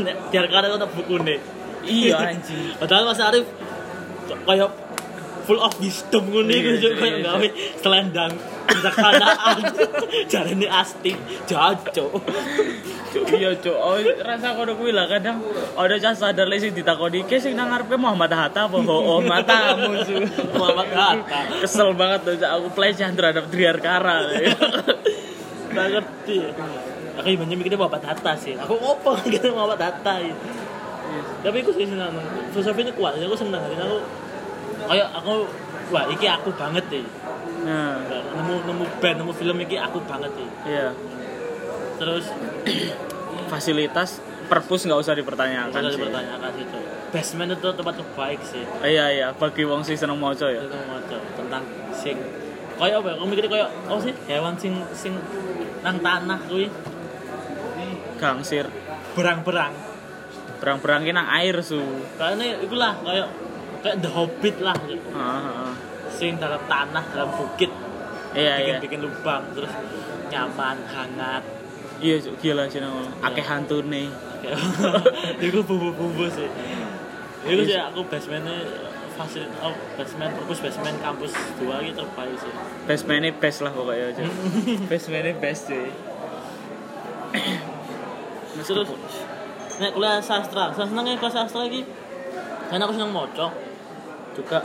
nek biar kare ono bukune. Iya anjing. (laughs) Padahal Mas Arif kayak full of wisdom Iya, iku iya, juga iya. gawe selendang bijaksanaan. (laughs) Jarene asti jajo. Cuk, iya cuk. Oh, rasa kono kuwi lah kadang ada cah sadar lek sing ditakoni ke sing nang ngarepe Muhammad Hatta apa oh, oh matamu su. (laughs) Muhammad Hatta. Kesel banget tuh aku pelecehan terhadap Driarkara. (laughs) Nggak ngerti. Aku ibaratnya mikirnya Muhammad Hatta sih. Aku ngopo gitu Muhammad Hatta. Tapi aku sih senang. Filosofi ini kuat. Aku senang. Aku kayak aku wah iki aku banget deh. Nah, Nemu nemu band, nemu film iki aku banget deh. iya. Terus Fasilitas perpus nggak usah dipertanyakan Kalau sih. dipertanyakan itu basement itu tempat terbaik sih Iya iya, bagi wong sing seneng maca ya. itu mau tentang sing kayak apa ya aku mikirnya kayak oh sih hewan sing sing nang tanah kuwi Gangsir. berang-berang Berang-berang ki nang air su. kayaknya itulah kayak kayak the hobbit lah Heeh, heeh. sing dalam tanah dalam bukit Iya bikin iya. bikin lubang terus nyaman hangat Iya gila sih nang. Akeh hantune. Kayak- (laughs) itu bumbu-bumbu sih itu sih aku basementnya fasil oh basement fokus basement kampus dua gitu terbaik sih Basementnya best lah pokoknya Cuk. (laughs) Basementnya best cuy. (coughs) terus nek kuliah sastra saya seneng kelas sastra lagi karena aku seneng moco juga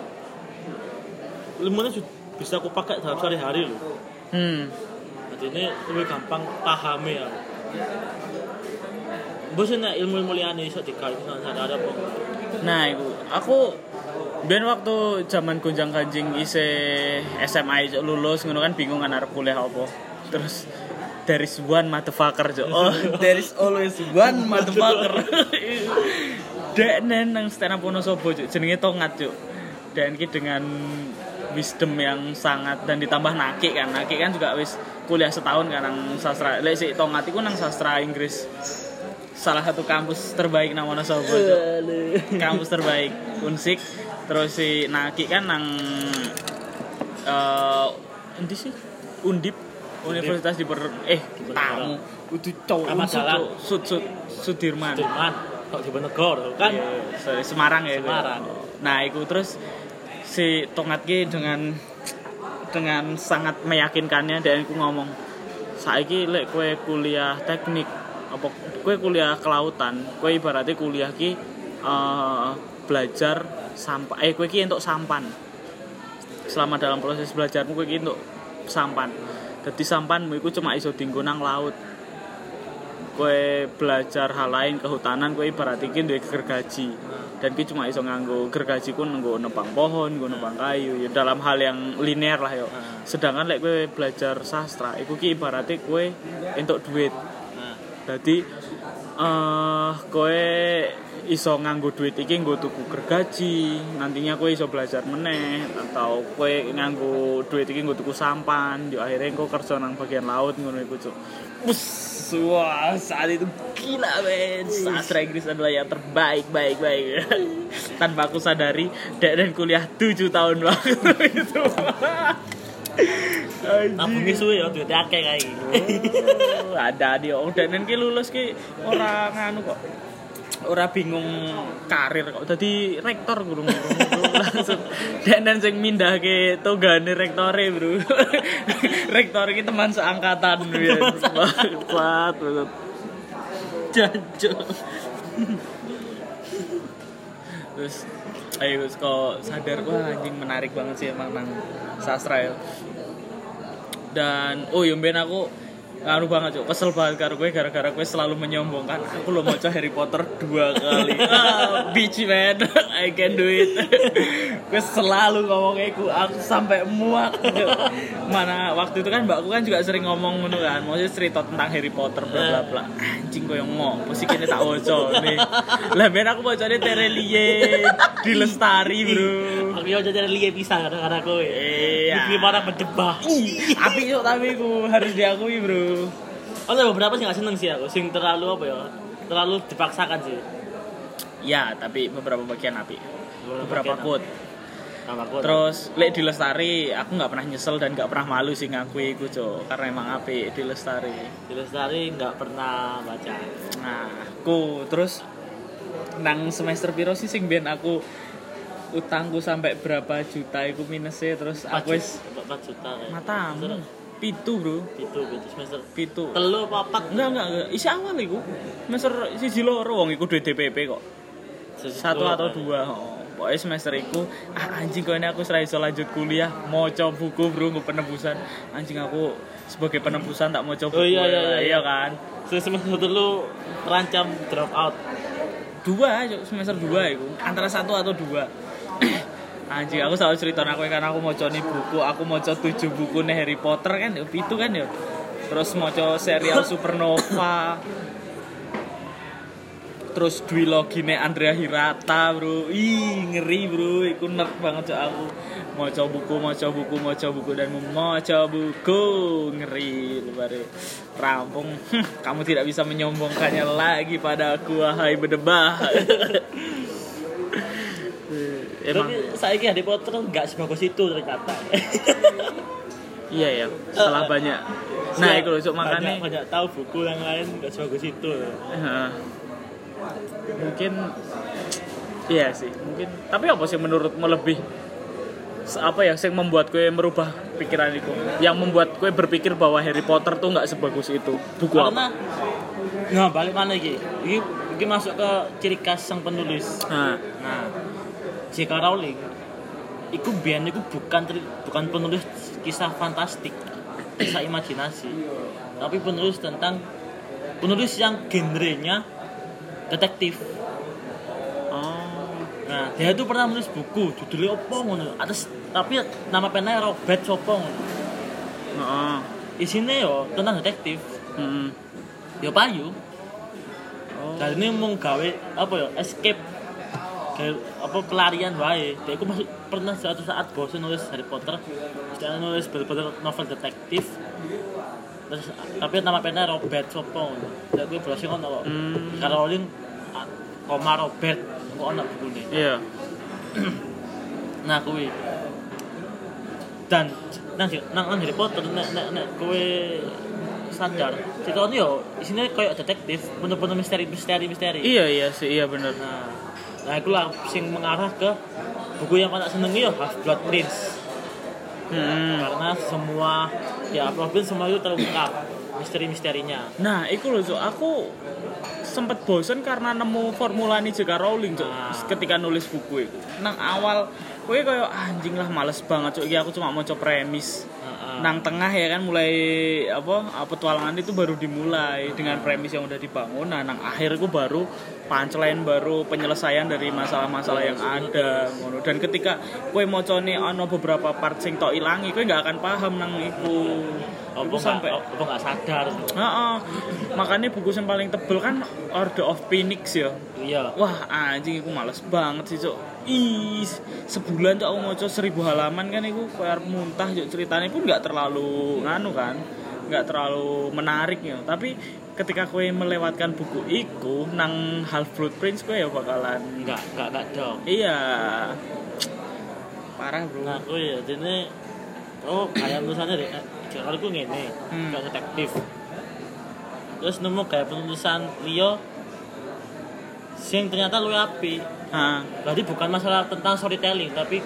ilmunya bisa aku pakai dalam sehari-hari loh Hmm. jadi ini lebih gampang pahami ya Bosan nek ilmu-ilmu liane iso nang sehari-hari apa Nah, itu aku Ben waktu zaman gonjang kanjing ise SMA Cuk, lulus ngono kan bingung kan arep kuliah apa. Terus there is one motherfucker Cuk. Oh, (laughs) there is always one motherfucker. (laughs) Dek nen nang stand up Wonosobo Cuk, jenenge Tongat Cuk. Dan ki dengan wisdom yang sangat dan ditambah Naki kan. Naki kan juga wis kuliah setahun kan nang sastra. Lek si Tongat iku nang sastra Inggris. Salah satu kampus terbaik nang Wonosobo kampus terbaik Unsik terus si Naki kan nang eh endi sih Undip Universitas di per eh tamu udah cowok. Sud Sud Sudirman Jerman kok di Bojonegoro kan Iya, sorry, Semarang ya itu. Semarang. nah itu terus si Tongat ki dengan dengan sangat meyakinkannya dan aku ngomong saiki lek kue kuliah teknik apa kue kuliah kelautan kue ibaratnya kuliah ki eh, belajar sampai eh kue ki untuk sampan. Selama dalam proses belajarmu kue ki untuk sampan. Jadi sampanmu itu cuma iso dinggo nang laut kue belajar hal lain kehutanan kue ibarat iki duwe gergaji dan ki cuma iso nganggo gergaji ku nganggo nebang pohon nganggo nebang kayu ya dalam hal yang linear lah yo. Sedangkan lek kue belajar sastra iku ki ibaratnya kue entuk duit. Jadi eh kowe iso nganggo duit iki nggo tuku gergaji, nantinya kowe iso belajar meneh atau kowe nganggo duit iki nggo tuku sampan, yo akhirnya kowe kerja nang bagian laut ngono iku, Cuk. Bus, wah, saat itu gila men. Sastra Inggris adalah yang terbaik, baik, baik. (laughs) Tanpa aku sadari, dek dan kuliah 7 tahun waktu itu. Nabungi suwe ya duitnya akeh kae (laughs) ada dia oh dan ki lulus ki ora nganu kok ora bingung karir kok. Dadi rektor gurung (laughs) langsung. Dan dan sing mindah ke togane rektore bro. (laughs) Rektor ki teman seangkatan biyen banget banget Jancuk. terus ayo terus kok sadar wah anjing menarik banget sih emang nang sastra ya. Dan oh ya ben aku ngaruh banget cok kesel banget karo gue gara-gara gue selalu menyombongkan aku lo mau Harry Potter dua kali. Ah, (laughs) bitch man. (laughs) I can do it. (laughs) Gue selalu ngomong aku aku sampai muak mana waktu itu kan mbakku kan juga sering ngomong ngono kan. Maksudnya cerita tentang Harry Potter bla bla bla. Anjing gue yang mau mesti kini tak woco nih lah ben aku bocone Terelie di Lestari bro. Aku yo jajan liye bisa karena kowe. Iya. Iki mana berdebah. Api yuk tapi ku harus diakui bro. Oh, ada beberapa sih gak seneng sih aku, sing terlalu apa ya? Terlalu dipaksakan sih. Ya tapi beberapa bagian api. Beberapa quote. Aku. Terus lek di Lestari aku nggak pernah nyesel dan nggak pernah malu sih ngakui iku cok karena emang api di Lestari. di Lestari nggak pernah baca. Nah, ku terus nang semester piro sih sing biyen aku utangku sampai berapa juta iku minusnya terus aku wis 4 juta matamu pitu bro. Itu gitu semester pitu. telu apa papat enggak enggak enggak. Isi awal iku? Semester siji loro wong iku duit DPP kok. Satu atau dua oh. pokoknya semester iku ah anjing kok ini aku serai iso lanjut kuliah? Mau coba buku bro mau penebusan anjing aku sebagai penebusan tak mau coba Oh, iya, iya, iya. iya kan? So, semester telu terancam drop out. dua semester dua iku. Antara satu atau dua (clears throat) anjing aku selalu cerita aku karena aku mau nih buku aku mau tujuh buku nih Harry Potter kan ya itu kan ya. Terus mau serial (coughs) Supernova. Terus duologi nih Andrea Hirata bro. Ih ngeri bro. Iku nerd banget cok aku. Mau buku mau buku mau buku dan mau buku. Ngeri lebar rampung. (laughs) Kamu tidak bisa menyombongkannya lagi pada aku wahai berdebah (laughs) emang Tapi saya kira Harry Potter nggak sebagus itu ternyata. iya ya setelah banyak nah itu loh makanya banyak, banyak tahu buku yang lain nggak sebagus itu. Heeh. mungkin iya sih mungkin tapi apa sih menurutmu lebih apa ya yang membuat gue merubah pikiran itu yang membuat gue berpikir bahwa Harry Potter tuh nggak sebagus itu buku Karena apa nah balik mana iki? Iki iki masuk ke ciri khas sang penulis. nah Nah, J.K. Rowling iku biyen iku bukan bukan penulis kisah fantastik, kisah imajinasi, tapi penulis tentang penulis yang genrenya detektif. oh Nah, dia tuh pernah menulis buku judulnya apa ngono. Atas tapi nama penanya Robert Sopo ngono. Heeh. Isinya yo tentang detektif. Mm-mm. Yo payu. oh Dan ini mau gawe apa ya? Escape apa pelarian wae. Dia aku masuk pernah suatu saat bosan nulis Harry Potter, sedang nulis bener-bener novel detektif. Terus tapi nama penanya Robert Sopo. Dan gue browsing ngono kok. Hmm. Kalau Rowling ah, koma Robert kok ono bukune. iya Nah, kuwi. Dan nang nang nang Harry Potter nek nek nek kowe sadar, ceritanya yo isinya kayak detektif, bener-bener misteri misteri misteri. iya iya sih iya bener Nah, nah itu lah sing mengarah ke buku yang anak senengi yo Half Blood Prince. Mm-mm. Karena semua ya Robin semua itu terungkap misteri-misterinya. Nah, itu loh, Cok. Aku sempet bosen karena nemu formula ini juga Rowling, Cok. Ah. Ketika nulis buku itu. Nang awal, gue kayak anjing lah males banget, Cok. Aku cuma mau coba premis. Heeh. nang tengah ya kan mulai apa ah, petualangan itu baru dimulai dengan premis yang udah dibangun nah nang akhir itu baru punchline baru penyelesaian dari masalah-masalah yang ada ngono. Dan ketika kue mocone ono beberapa part sing tok ilangi kue nggak akan paham nang iku. Apa Iku sampai apa nggak sadar? Heeh. makanya buku yang paling tebel kan Order of Phoenix ya. Iya. Wah anjing aku males banget sih cok Ih sebulan tuh aku mau seribu halaman kan aku kayak muntah cok ceritanya pun nggak terlalu nganu kan nggak terlalu menarik ya. Tapi ketika kue melewatkan buku iku nang Half Blood Prince kue ya bakalan nggak nggak nggak dong. Iya. Parah bro. Nah aku ya jadi oh kayak tulisannya deh kalau aku ngene Hmm. kayak detektif. Terus nemu kayak penulisan Leo sing ternyata lu api. Hah. berarti bukan masalah tentang storytelling tapi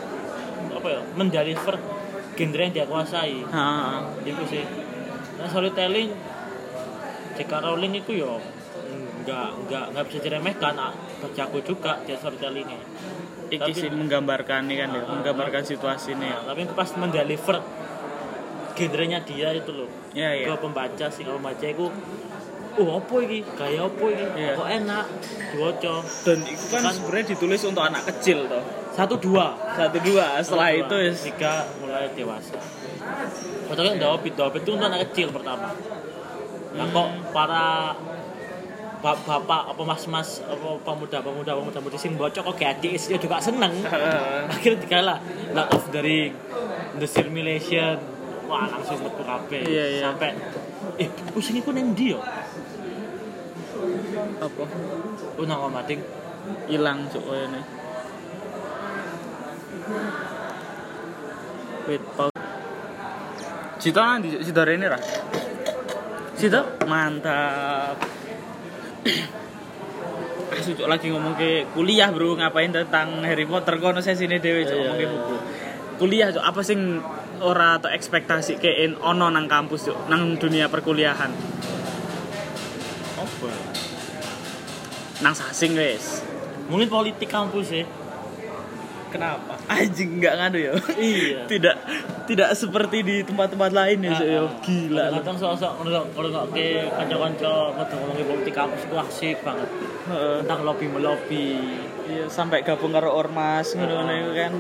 apa ya mendeliver genre yang dia kuasai. Hah. itu sih. Nah storytelling J.K. Rowling itu yo nggak nggak nggak bisa diremehkan ah, bagi aku juga dia storytellingnya Iki Tapi- sih menggambarkan nih kan ya, menggambarkan situasi ya. Nah, tapi pas mendeliver genrenya dia itu loh Iya iya. ke pembaca sih kalau baca itu oh apa ini gaya apa ini Iya. kok enak diwaca Dan itu kan Kan- sebenarnya ditulis untuk anak kecil toh. satu dua Satu dua setelah Satu, itu dua. ya tiga mulai dewasa Padahal kan Dawabit, Dawabit itu untuk anak kecil pertama Nah kok para ba- bapak apa mas-mas apa pemuda pemuda pemuda pemuda sing bocok kok adik ya juga seneng. Akhirnya dikalah Lord of the Ring The Simulation wah langsung metu kabeh. Iya, iya. sampai eh wis ini ku nang ndi yo? Apa? Oh nang omating hilang cuk ini wait pause. Cita nanti Cita Rene lah Cita mantap. (clears throat) Asu cuk lagi ngomong ke kuliah bro. Ngapain tentang Harry Potter kono sesi ini dewe cuk Iya, ngomong ke iya. buku. kuliah cuk apa sing ora atau ekspektasi ke en ono nang kampus cuk nang dunia perkuliahan? Apa? Nang sasing wes mungkin politik kampus ya Kenapa? Anjing nggak ngadu ya? Iya. (laughs) tidak tidak seperti di tempat-tempat lain ya, Cuk, ya. Ah, ah. Gila. lu. kadang sosok kalau ke kanca-kanca ngomong ngomongin politik kampus itu asik banget Heeh. tentang lobby melobi Iya, sampai gabung karo ormas ngono-ngono itu kan.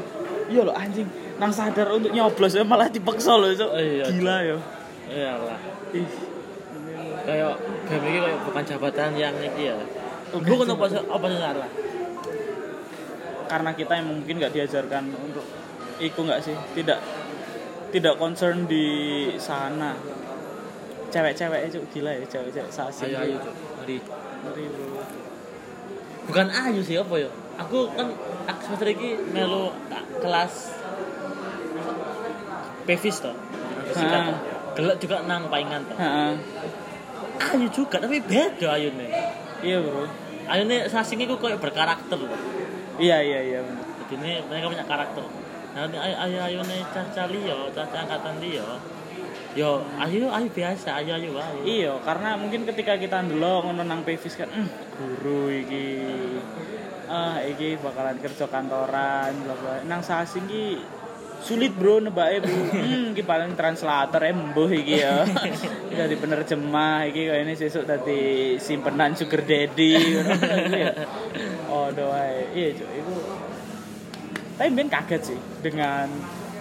Iya lo anjing, nang sadar untuk nyoblos ya malah dipaksa loh, Cuk. Iya, Gila ya. iyalah Ih. kayak game ini kayak bukan jabatan yang ini ya Bukan bukan apa salah Karena kita yang mungkin nggak diajarkan untuk iku nggak sih? Tidak tidak concern di sana. Cewek-cewek itu gila ya, cewek-cewek sasing. ayo ayo. Ngeri. Ngeri, bro. bukan ayu sih apa ya aku kan aku semester ini melu kelas pevis toh gelak juga nang paingan toh ayu juga tapi beda ayu nih Iya, Bro. ayu nih sasing itu kayak berkarakter loh Iya, iya, iya. jadi ini mereka punya karakter nah ini ayu ayu ayu nih caca liyo caca angkatan liyo yo ayu ayu biasa ayu ayu ayu Iya, karena mungkin ketika kita ndelok ngono nang Pevis kan, "Hmm, guru iki. Ah, iki bakalan kerja kantoran, bla bla. Nang sasing iki sulit bro nebake bro. Hmm, iki paling translator embuh iki ya. Jadi penerjemah iki kayaknya sesuk dadi simpenan sugar daddy ngono ya. Oh, doae. Iya, Cuk, itu tapi ben kaget sih dengan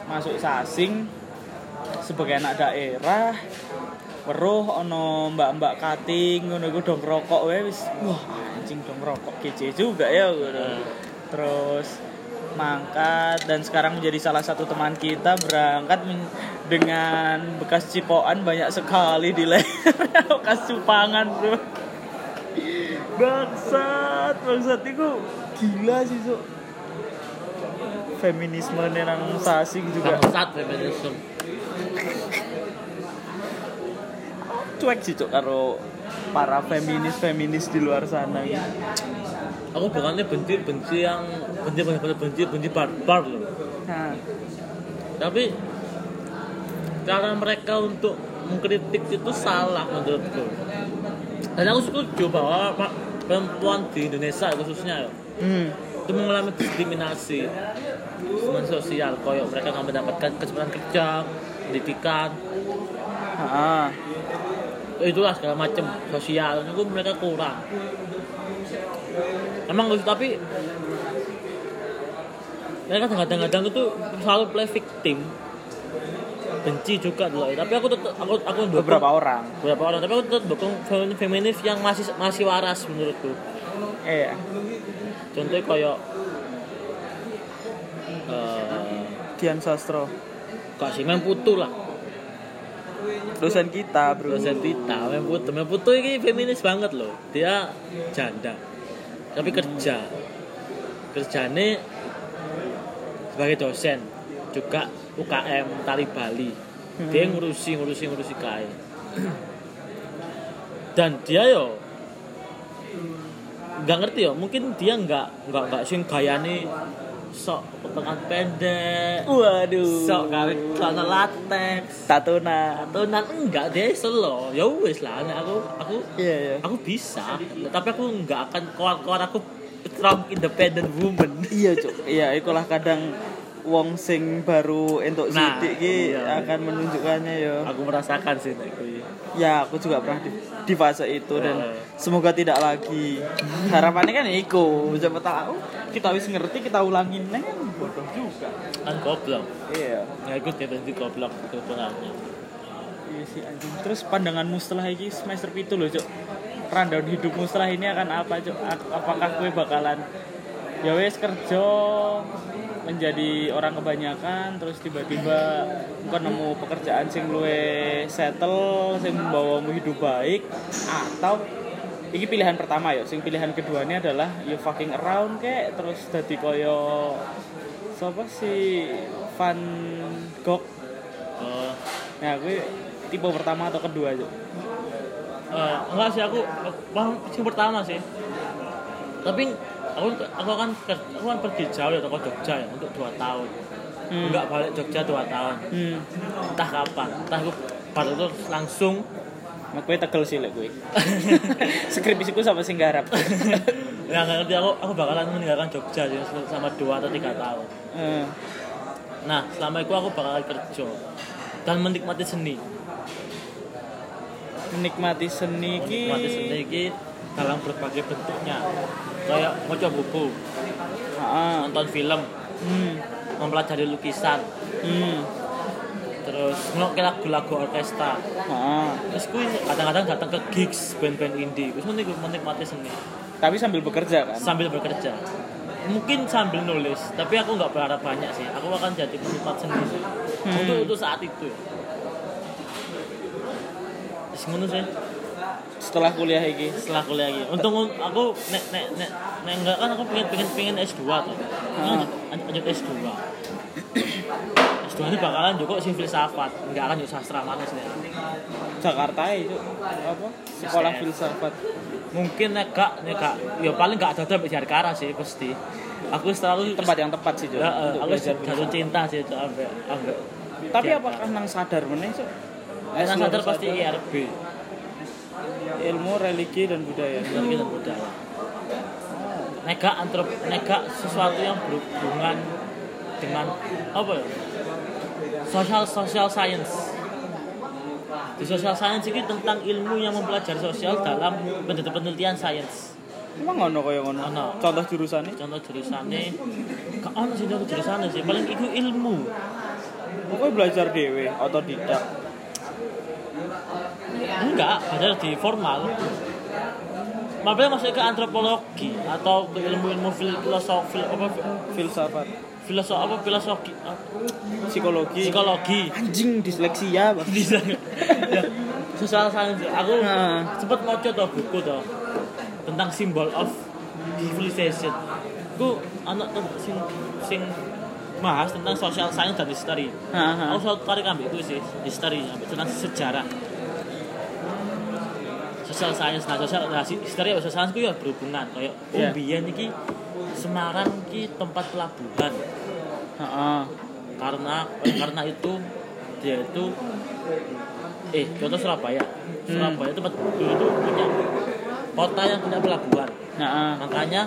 masuk sasing sebagai anak daerah weruh ono mbak-mbak kating ngono iku dong rokok wis wah anjing dong rokok kece juga ya ngono. terus mangkat dan sekarang menjadi salah satu teman kita berangkat dengan bekas cipokan banyak sekali di leher. (laughs) Bekas cupangan bro. Bangsat bangsat. Itu gila sih so feminisme nang sasing juga. Bangsat feminisme. Cuek sih cok karo para feminis feminis di luar sana gitu. Aku bukannya benci benci yang benci benar-benar benci benci barbar loh. Nah, tapi cara mereka untuk mengkritik itu salah menurutku. Dan aku setuju bahwa perempuan di Indonesia khususnya ya, hmm, itu mengalami diskriminasi Teman sosial. Koyok mereka nggak mendapatkan kesempatan kerja pendidikan. Heeh. itulah segala macam. Sosial itu mereka kurang emang lucu tapi mereka kadang-kadang itu selalu play victim benci juga loh tapi aku tetap aku aku dukung Beberapa orang. beberapa orang tapi aku tetap dukung fem- feminis yang masih masih waras menurutku Iya. contohnya kayak eh Dian Sastro. kak sih main putu lah Dosen kita, Bro. dosen Tita main putu main putu ini feminis banget loh dia janda tapi kerja. Kerjanya sebagai dosen juga UKM Tali Bali. Dia ngurusi ngurusi ngurusi KAI dan dia yo nggak ngerti yo mungkin dia nggak nggak nggak sing gayane sok potongan pendek Waduh. sok gawe celana latex Tatuna. Tatonan enggak deh selo ya wis lah aku aku Iya, iya. aku bisa tapi aku nggak akan keluar-keluar aku strong independent woman Iya, Cuk. Iya, ikulah kadang wong sing baru entuk Nah, sidik ki iya. akan menunjukkannya ya. aku merasakan sih Ya, aku juga pernah di, di fase itu dan Eh. semoga tidak lagi. Harapannya kan iku, siapa tahu kita wis ngerti kita ulangin neng bodoh juga. kan goblok Iya. nggak ikut ya tadi goblok kebenarannya Iya sih anjing. Terus pandanganmu setelah ini semester itu loh, Cuk. Rundown hidupmu setelah ini akan apa, Cuk? A- Apakah gue bakalan ya wes kerja menjadi orang kebanyakan terus tiba-tiba bukan nemu pekerjaan sing luwe settle sing membawamu hidup baik atau ini pilihan pertama ya sing pilihan keduanya adalah you fucking around kek terus dadi koyo siapa sih Van Gogh. Nah, gue tipe pertama atau kedua aja. eh, enggak sih aku bang yang pertama sih. Tapi aku aku kan aku kan pergi jauh ya ke Jogja ya untuk dua tahun Hmm. enggak balik Jogja dua tahun Hmm. entah kapan entah aku baru itu langsung Mak gue tegel sih lek gue. (laughs) Skripsiku sama sing garap. ya (laughs) nggak ngerti aku aku bakalan meninggalkan Jogja sih selama dua atau tiga tahun Eh, nah selama itu aku bakalan kerja dan menikmati seni menikmati seni ki. menikmati seni ini dalam berbagai bentuknya kayak mau buku Heeh. nonton film Hmm. mempelajari lukisan Hmm. terus ngelokke lagu-lagu orkestra Heeh. terus gue kadang-kadang datang ke gigs band-band indie terus gue menikmati seni Tapi sambil bekerja kan. sambil bekerja mungkin sambil nulis tapi aku nggak berharap banyak sih aku akan jadi penikmat seni Hmm. untuk untuk saat itu ya Terus sih Setelah kuliah iki. setelah kuliah lagi untung un- aku nek nek nek nek enggak kan aku pengen pengen pengen S2 tuh. Hmm. lanjut, lanjut S2 S2 ini bakalan juga sih filsafat nggak akan juga sastra mana sih Jakarta itu apa? Sekolah filsafat. mungkin nek gak nek gak. Ya paling gak ada di Harkara sih pasti. Aku selalu Tempat yang tepat sih, untuk aku jatuh cinta sih itu ambek ambek Tapi apakah nang sadar meneh, Cuk? Nang sadar pasti IRB ilmu religi dan budaya. Religi dan budaya nega antrop nega sesuatu yang berhubungan dengan apa ya social social science di social science ini tentang ilmu yang mempelajari sosial dalam penelitian sains Emang ngono kaya ngono? Ono. Contoh jurusannya? contoh jurusannya gak ono sih contoh jurusannya sih paling itu ilmu Pokoknya belajar dewe otodidak. Enggak belajar di formal. Maksudnya masuk ke antropologi atau ke ilmu-ilmu fil- filosofi apa? Filsafat, filosofi apa? Filosofi. Psikologi. psikologi. Anjing disleksia, Bang. (laughs) bisa ya, social science aku Nah. sempat mau coba buku tuh tentang symbol of civilization. Aku anak tuh sing sing bahas tentang social science dan history. Aku selalu tarik ambil itu sih history ambil tentang sejarah social science nah social nah, history sama social science ya berhubungan kayak Iya. oh biyen iki Semarang iki tempat pelabuhan Heeh. karena karena itu dia itu eh contoh Surabaya Surabaya itu dulu itu punya kota yang punya pelabuhan Heeh. makanya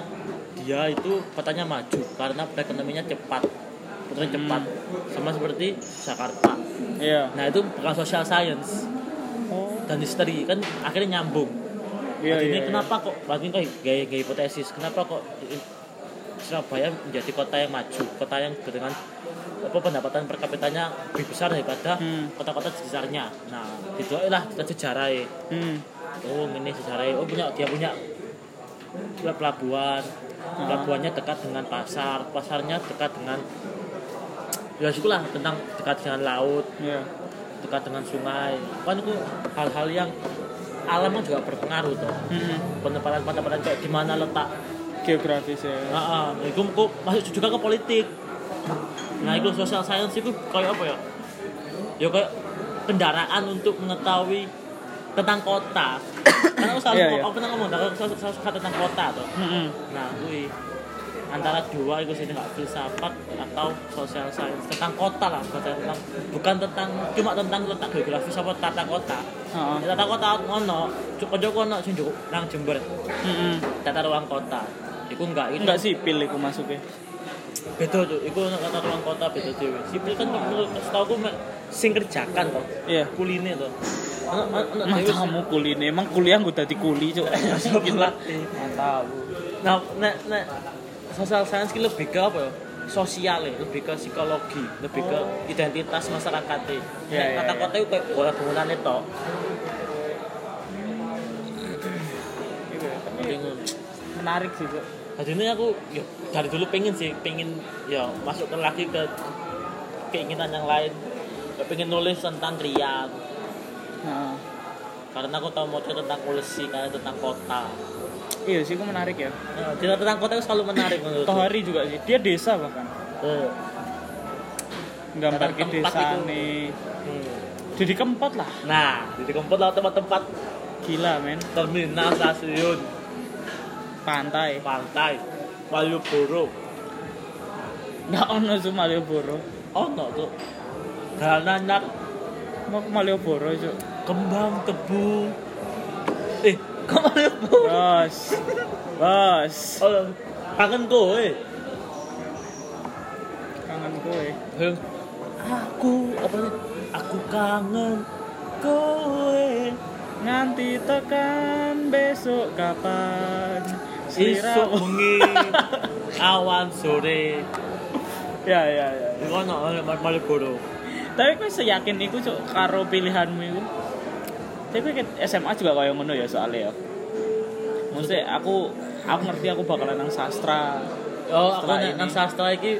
dia itu kotanya maju karena perekonomiannya cepat perekonomian cepat sama seperti Jakarta Iya. nah itu bukan social science Oh. Dan history kan akhirnya nyambung Iya, Berarti ini iya. kenapa kok berarti kok gaya, gaya hipotesis kenapa kok Surabaya menjadi kota yang maju kota yang dengan apa pendapatan per kapitanya lebih besar daripada Hmm. kota-kota sekitarnya nah itu lah kita sejarah Hmm. oh ini sejarah oh punya dia punya pelabuhan Ah. pelabuhannya dekat dengan pasar pasarnya dekat dengan ya syukurlah tentang dekat dengan laut Iya. Dekat dengan sungai kan itu hal-hal yang alam kan juga berpengaruh tuh Hmm. penempatan-penempatan kayak di mana letak Geografis ya. nah, ah, itu kok masuk juga ke politik nah itu social science itu kayak apa ya ya kayak kendaraan untuk mengetahui tentang kota karena aku selalu Iya, iya. aku pernah ngomong aku selalu, selalu suka tentang kota tuh Hmm. nah gue antara dua itu sih nggak filsafat atau social science tentang kota lah kota tentang bukan tentang cuma tentang letak geografis apa tata kota Heeh. tata kota ngono cukup joko ono sing juk nang Jember Hmm. tata ruang kota iku enggak ini Enggak sipil iku masuknya. beda tuh iku ono tata ruang kota beda dhewe sipil kan menurut setahu aku sing kerjakan toh Iya. kuline ono dhewe sing- Matamu kuline, emang kuliah gue tadi kuli cuk. (laughs) Gila. Mantap. nah nek nek social science ki lebih ke apa ya sosial ya, lebih ke psikologi, lebih ke identitas masyarakat ya. Iya, Nek iya, kata iya. kota itu kayak bola bangunan itu. Menarik sih cuk. Jadi ini aku ya, dari dulu pengen sih, pengen ya masuk ke lagi ke keinginan yang lain. Ya, pengen nulis tentang Riau. Heeh. Karena aku tahu mau tentang polisi, karena tentang kota. Iya sih, itu menarik ya. Nah, cerita tentang kota itu selalu menarik menurutku. Tohari juga sih, dia desa bahkan. Eh, Gambar ke desa itu. nih. hmm. Jadi keempat lah. Nah, di tempat lah tempat-tempat Gila men. terminal, stasiun, Pantai. pantai, Malioboro. Nggak ono sih Malioboro. Oh, no tuh. Galanan Mau ke Malioboro cuk. kembang tebu. Kok? Bos. Bos. Oh, kangen kowe. Kangen gue. Heng. Aku apa nih? Aku kangen kowe. Nganti tekan besok kapan? Sliramu- bengi (laughs) awan sore. Ya ya ya. Iku ono Malioboro. Tapi gue seyakin iku cuk karo pilihanmu iku. Tapi ke SMA juga kayak ngono ya soalnya ya. Maksudnya aku aku ngerti aku bakalan nang sastra. Oh, aku Setelah nek ini. nang sastra iki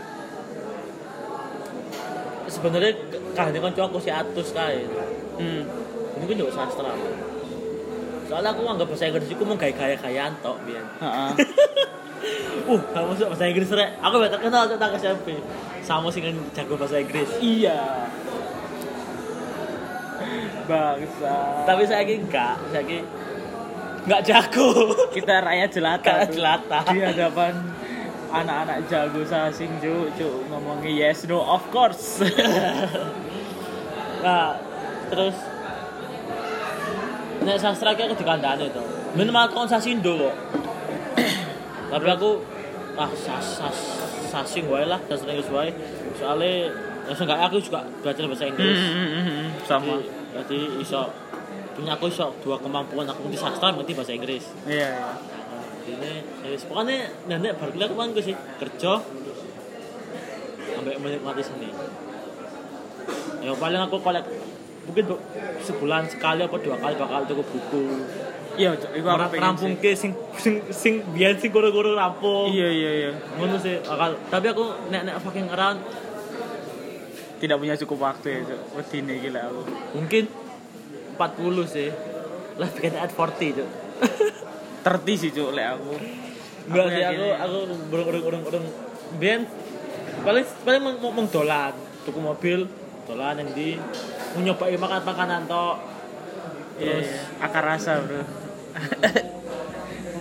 sebenarnya kahane kanca aku si Atus kae. Hmm. Ini kan juga sastra. Soalnya aku anggap bahasa Inggris itu mau gaya-gayaan tok biyen. Heeh. (laughs) Uh, kamu masuk bahasa Inggris rek. Aku gak terkenal tentang SMP. Sama sing jago bahasa Inggris. iya. Bangsa. Tapi saya ini enggak, saya ini enggak jago. kita rakyat jelata. Rakyat jelata. Di hadapan anak-anak jago sasing cuk cuk ngomongnya yes no of course. (laughs) Nah, terus nek sastra ki aku dikandani to. Minimal kon sasindo kok. Tapi aku ah sas sas sasing wae lah sastra wae. Soale ya seenggaknya aku juga belajar bahasa Inggris. Sama. Jadi iso punya aku iso dua kemampuan aku di sastra ngerti bahasa Inggris. Iya iya. Ini ya pokoknya nenek baru kuliah kemarin gue sih kerja sampai menikmati seni. Ya paling aku kolek mungkin bu- sebulan sekali apa dua kali bakal cukup buku. Iya. Iku aku pengen rampung ke sing sing sing biyen sing guru-guru rampung. Iya iya iya. Ngono sih bakal. Tapi aku nek nek fucking around Tidak punya cukup waktu ya, Cuk. Wedine gila aku. mungkin 40 sih. Lah bikin at 40 tuh. Terti sih, Cuk, lek aku. Enggak Aku sih aku ya. aku urung urung urung urung biyen paling paling mau mau dolan tuku mobil dolan yang di mau nyobain makan makanan tok Iya, terus iya. akar rasa, Bro.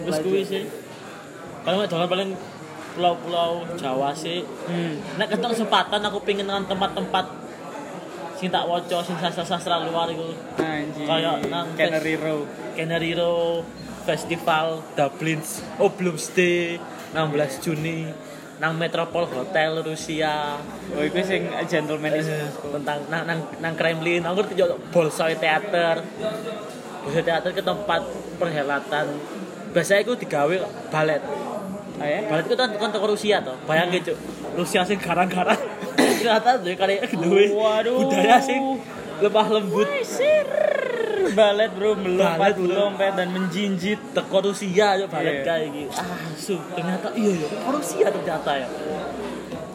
terus kuwi sih kalau mau dolan paling pulau-pulau Jawa sih. Hmm. nek ketemu kesempatan aku pengen nang tempat-tempat sing tak waca sing sastra-sastra luar iku. Anjir. Kayak nang Canary Row. Canary Row Festival Dublin. Oblumsday 16 Juni. Nang Metropole Hotel Rusia. Oh, itu sing gentleman is tentang nang nang, nang Kremlin. Aku juga Bolshoi Theater. Bolshoi Theater ke tempat perhelatan. Biasanya itu digawe balet Oh ya? balet itu kan toko Rusia tuh bayangin cuk Rusia sing garang-garang (laughs) ternyata tuh kali duwe Waduh. budaya sing lemah lembut. Balet bro, melompat, melompat dan menjinjit. teko Rusia yo balet Iya. kayak gitu ah su ternyata iya teko Rusia ternyata ya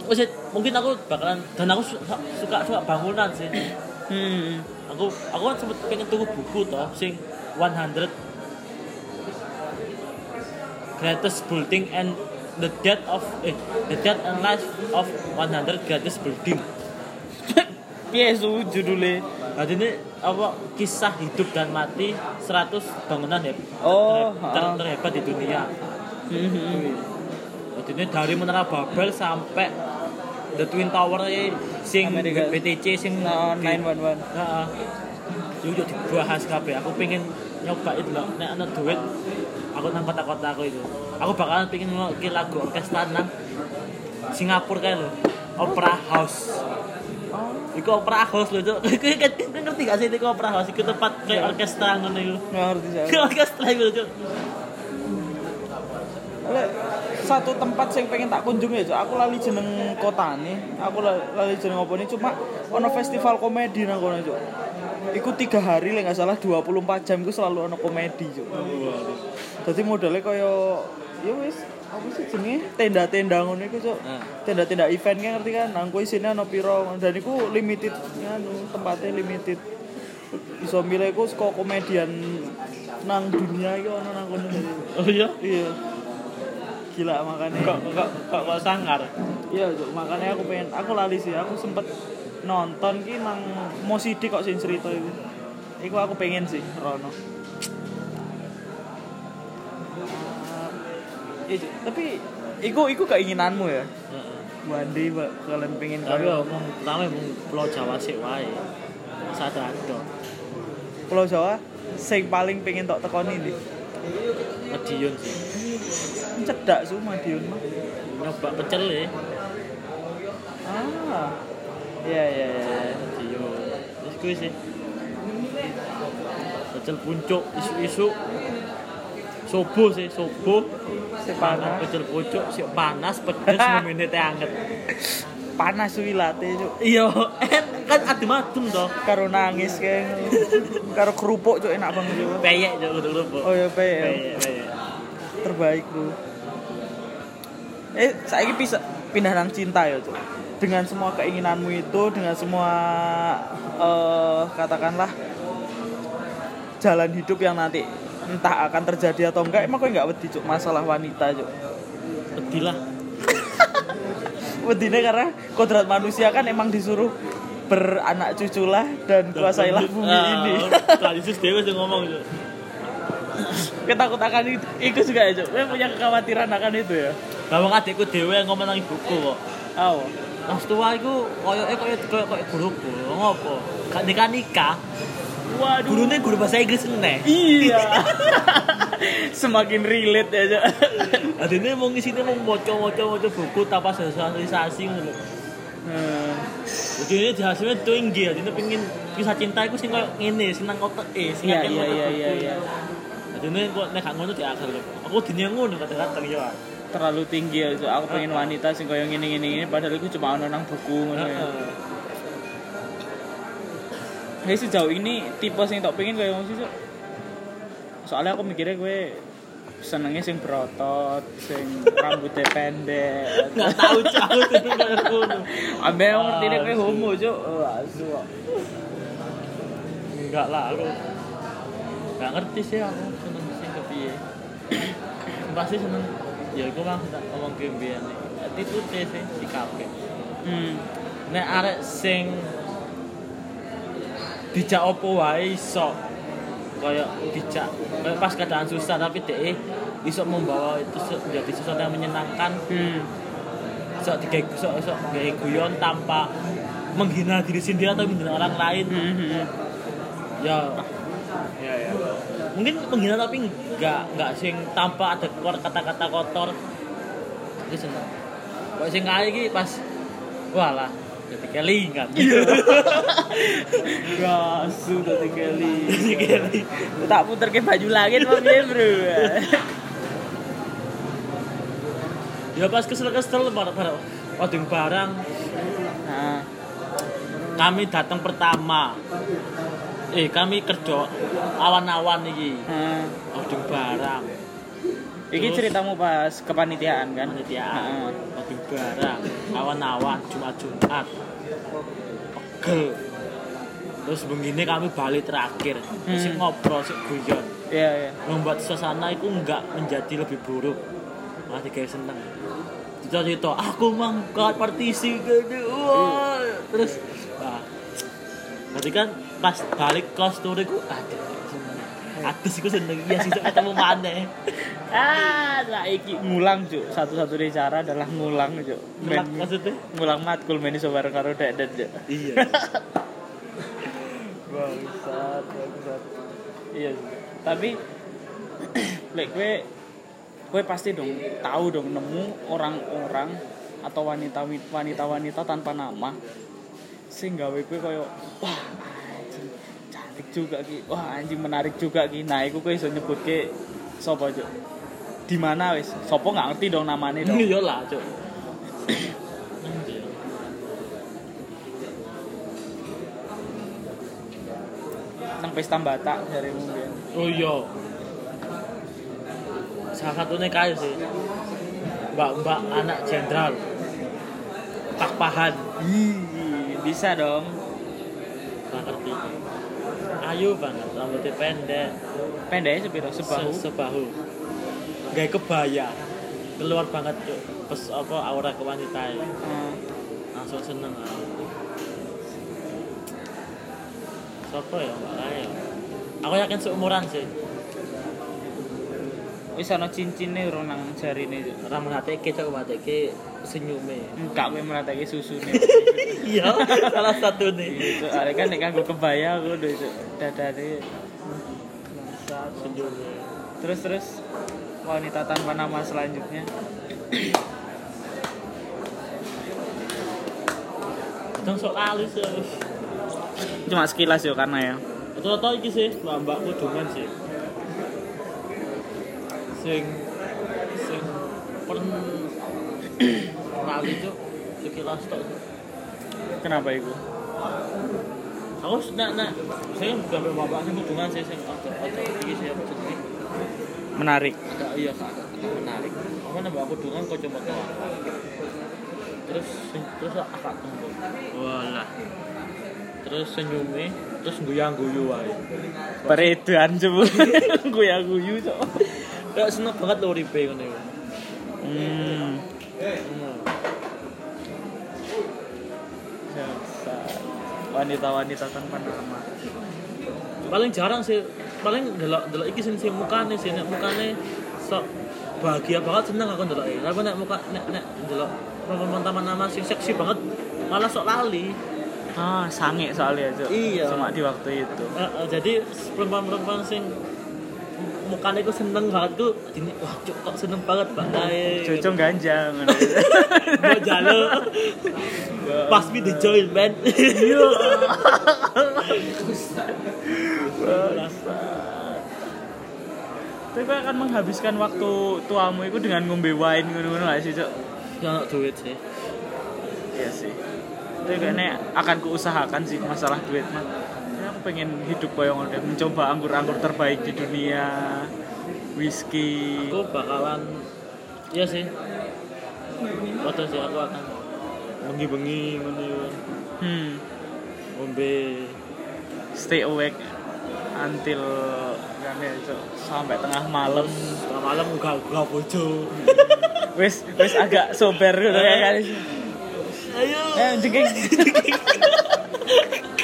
Terus ya, mungkin aku bakalan dan aku suka suka, suka bangunan sih Hmm. aku aku kan sempet pengen tuku buku toh sing 100 greatest building and the death of eh the death and life of 100 greatest building (laughs) Piye su judulnya? Jadi ini apa kisah hidup dan mati 100 bangunan ya Oh, ter- ter- terhebat di dunia. Hmm. Jadi ini dari Menara Babel sampai The Twin Tower e, sing Amerika. BTC sing No, di- 911. Heeh. Yo yo dibahas kabeh. Aku pengen nyoba itu loh. Nek ana duit aku nang kota-kota aku itu. Aku bakalan pengen ngelokki lagu orkestra nang Singapura kayak lo. Opera House. Iku opera house lho, Cuk. (laughs) Iku ngerti gak sih iku opera house iku tempat kayak orkestra ngono iku. Nggak ngerti saya. (laughs) Kayak orkestra iku, Cuk. Lek, satu tempat sing pengen tak kunjungi ya, Cuk. aku lali jeneng kotane, aku la- lali jeneng apa nih cuma ono festival komedi nang kono, Cuk. Iku tiga hari lek nggak salah 24 jam iku selalu ono komedi, Cuk. Dadi modelnya kaya ya wis apa sih jenenge tenda-tenda ngono iku, Cuk. Tenda-tenda event kan ngerti kan, nang kuwi isine ono piro dan iku limited nganu, tempatnya limited. Iso milih iku saka komedian nang dunia iku ono nang kono. Oh iya. Iya. Gila makanya. Kok kok kok kok sangar. Iya, Cuk. makanya aku pengen aku lali sih, aku sempet nonton ki nang Mosidi kok sing cerita itu. Iku aku pengen sih, Rono. Iya, Cuk. tapi iku iku keinginanmu ya. Wandi, Pak, kalian pengen Tapi kaya omong pertama mung Pulau Jawa sik wae. Sadar ado. Pulau Jawa sing paling pengen tok tekoni ndi? Medion sih. Cedak su Madiun mah. Nyoba pecel ya. Ah. Iya, iya. iya. Medion. Wis kuwi sih. Pecel puncuk isu-isu. Sobo sih, sobo. Si Panas pecel pucuk, sik panas pedes (laughs) ngomene teh anget. panas suwi late, Cuk. Iya, en kan adem-adem toh. karo nangis kayak karo kerupuk cok enak banget juga Peyek yo kudu oh ya pe Peyek, peyek. terbaik bro eh saya bisa pindah nang cinta ya cok dengan semua keinginanmu itu dengan semua eh katakanlah jalan hidup yang nanti entah akan terjadi atau enggak emang kau nggak wedi cok masalah wanita cok Pedih lah. (laughs) wedine karena kodrat manusia kan emang disuruh beranak cuculah dan kuasailah bumi ini (laughs) Tadi sus dewe sing ngomong itu. ketakut akan itu, itu juga ya Kowe punya kekhawatiran akan itu ya Lah wong adikku dhewe ngomong nang ibuku kok. oh Mas tua iku koyoke koyo koyo koyo guruku. Ngopo? Gak nikah nikah. Waduh Gurune guru bahasa Inggris meneh. iya (laughs) semakin relate cok Adine mau ngisine mau maca-maca maca buku tanpa sosialisasi ngono. Hmm. Jadi ini dihasilnya tinggi, jadi pengen kisah cinta itu sing koyo ngene, sing nang kotak eh, sing iya iya iya iya iya Jadi ini kok nek gak ngono di akhir. Aku dunia ngono kadang-kadang ya. terlalu tinggi ya aku pengen wanita sing koyo ngene ngene ngene padahal itu cuma ono nang buku ngono ya Hey, sejauh ini tipe sing tak pengen ngono sih soalnya aku mikirnya gue senengnya sing berotot sing rambutnya pendek Nggak tahu jauh tuh koyo ngono. ambe aku ngerti deh kowe homo cok oh asu. Enggak lah aku. Enggak ngerti sih aku seneng sing kepiye. (coughs) Pasti seneng ya iku mah ngomong ke mbiyen nih. Attitude sih sikape. hmm. Nek arek sing dijak opo wae iso. Kaya dijak kaya pas keadaan susah tapi dhek iso membawa itu menjadi sesuatu yang menyenangkan. Hmm. iso digawe iso iso gawe guyon tanpa menghina diri sendiri atau menghina orang lain. Hmm, hmm, hmm. ya. Ya ya. Mungkin menghina tapi enggak enggak sing tanpa ada kata-kata kotor. Itu seneng. Kok sing kae iki pas walah dadi kelingan (laughs) Gasu dadi keli. keli. Tak puter ke baju langit apa piye, Bro? ya pas kesel-kesel para-para waduh barang Nah, kami datang pertama eh kami kerja awan-awan iki nah. waduh barang Iki Terus? ceritamu pas kepanitiaan kan? panitiaan Heeh. waduh barang awan-awan Jumat-Jumat. Pegel. Terus begini kami balik terakhir. Hmm. ngobrol sik guyon. Iya, iya. membuat suasana itu enggak menjadi lebih buruk. Malah tiga seneng. Cerita-cerita aku mangkat partisi gede wah. Terus wah berarti kan pas balik kos tuh aku aduh sih seneng iya sih ketemu mana Ah, saiki ngulang, Cuk. Satu-satunya cara adalah ngulang, Cuk. Ngulang maksudnya ngulang matkul iso bareng karo Deden, Cuk. iya (laughs) Bangsat, bangsat. Iya. Tapi (clears throat) lek kowe kowe pasti dong tahu dong nemu orang-orang atau wanita wanita-wanita tanpa nama gawe kowe koyo wah cantik juga ki. Wah anjing menarik juga ki. Nah, iku kowe iso nyebutke sapa, Cuk? Di mana wis? Sopo nggak ngerti dong namanya dong. (laughs) iya lah cok Nang pesta Batak dari mungkin. oh iya salah satunya kayu sih mbak-mbak anak jenderal Pak Pahan bisa dong. Gak ngerti ayu banget rambutnya pendek Pendeknya sepiro sebahu. Se- sebahu gaya kebaya keluar banget cuk pes apa aura kewanitaan Hmm. langsung seneng aku siapa ya mbak Raya aku yakin seumuran sih Wis ana cincine urung nang jarine. Cuk. rambut hati ke cok hati ke senyume Enggak kowe meratake susune. (laughs) iya salah satu nih Itu are kan nek kanggo kebaya aku udah itu dadane bangsat. senyume Terus terus wanita tanpa nama selanjutnya. Dong sok alis ya Cuma sekilas yo karena ya. Rata-rata iki sih mbak kudungan sih sing sing pern kali cok sekilas tok Kenapa itu? aku nak nak saya udah bapak sih sih sing ojo ojo iki sih apa jenenge Menarik. agak iya kak agak menarik aku nambah kudungan kok cuma tau terus terus akak tembok walah terus senyumnya terus guyang guyu wae Peredan coba. (laughs) Guya guyu cok. Kayak seneng banget lo ribe iku. Hmm. Wanita-wanita tanpa nama. Paling jarang sih, paling delok delok iki sing sing mukane sih nek mukane sok bahagia banget seneng aku ndelok iki. Tapi nek muka nek nek ndelok perempuan taman nama sing seksi banget malah sok lali. Ah, sange soalnya cok. Iya. Cuma di waktu itu. Eh, eh, jadi perempuan-perempuan sing mukane iku seneng banget tuh ini wah cuk kok seneng banget Mbak Dae. Cocok ganjang. (laughs) Mau jalo. Pas me the join man. Iya. (laughs) Tapi akan menghabiskan waktu tuamu itu dengan ngombe wine ngono-ngono gak sih, Cok? Yang duit sih. Iya sih. Tapi kayaknya akan kuusahakan sih masalah duit mah. Ya, pengen hidup kayak ngono, mencoba anggur-anggur terbaik di dunia. Whisky. aku bakalan iya sih foto sih aku akan bengi-bengi ngono yo. Hmm. ngombe Stay awake until kan ya, sampai tengah malam. tengah malam gak gak bojo Wis wis agak sober gitu kayak kan. ayo Eh, jengking. (laughs)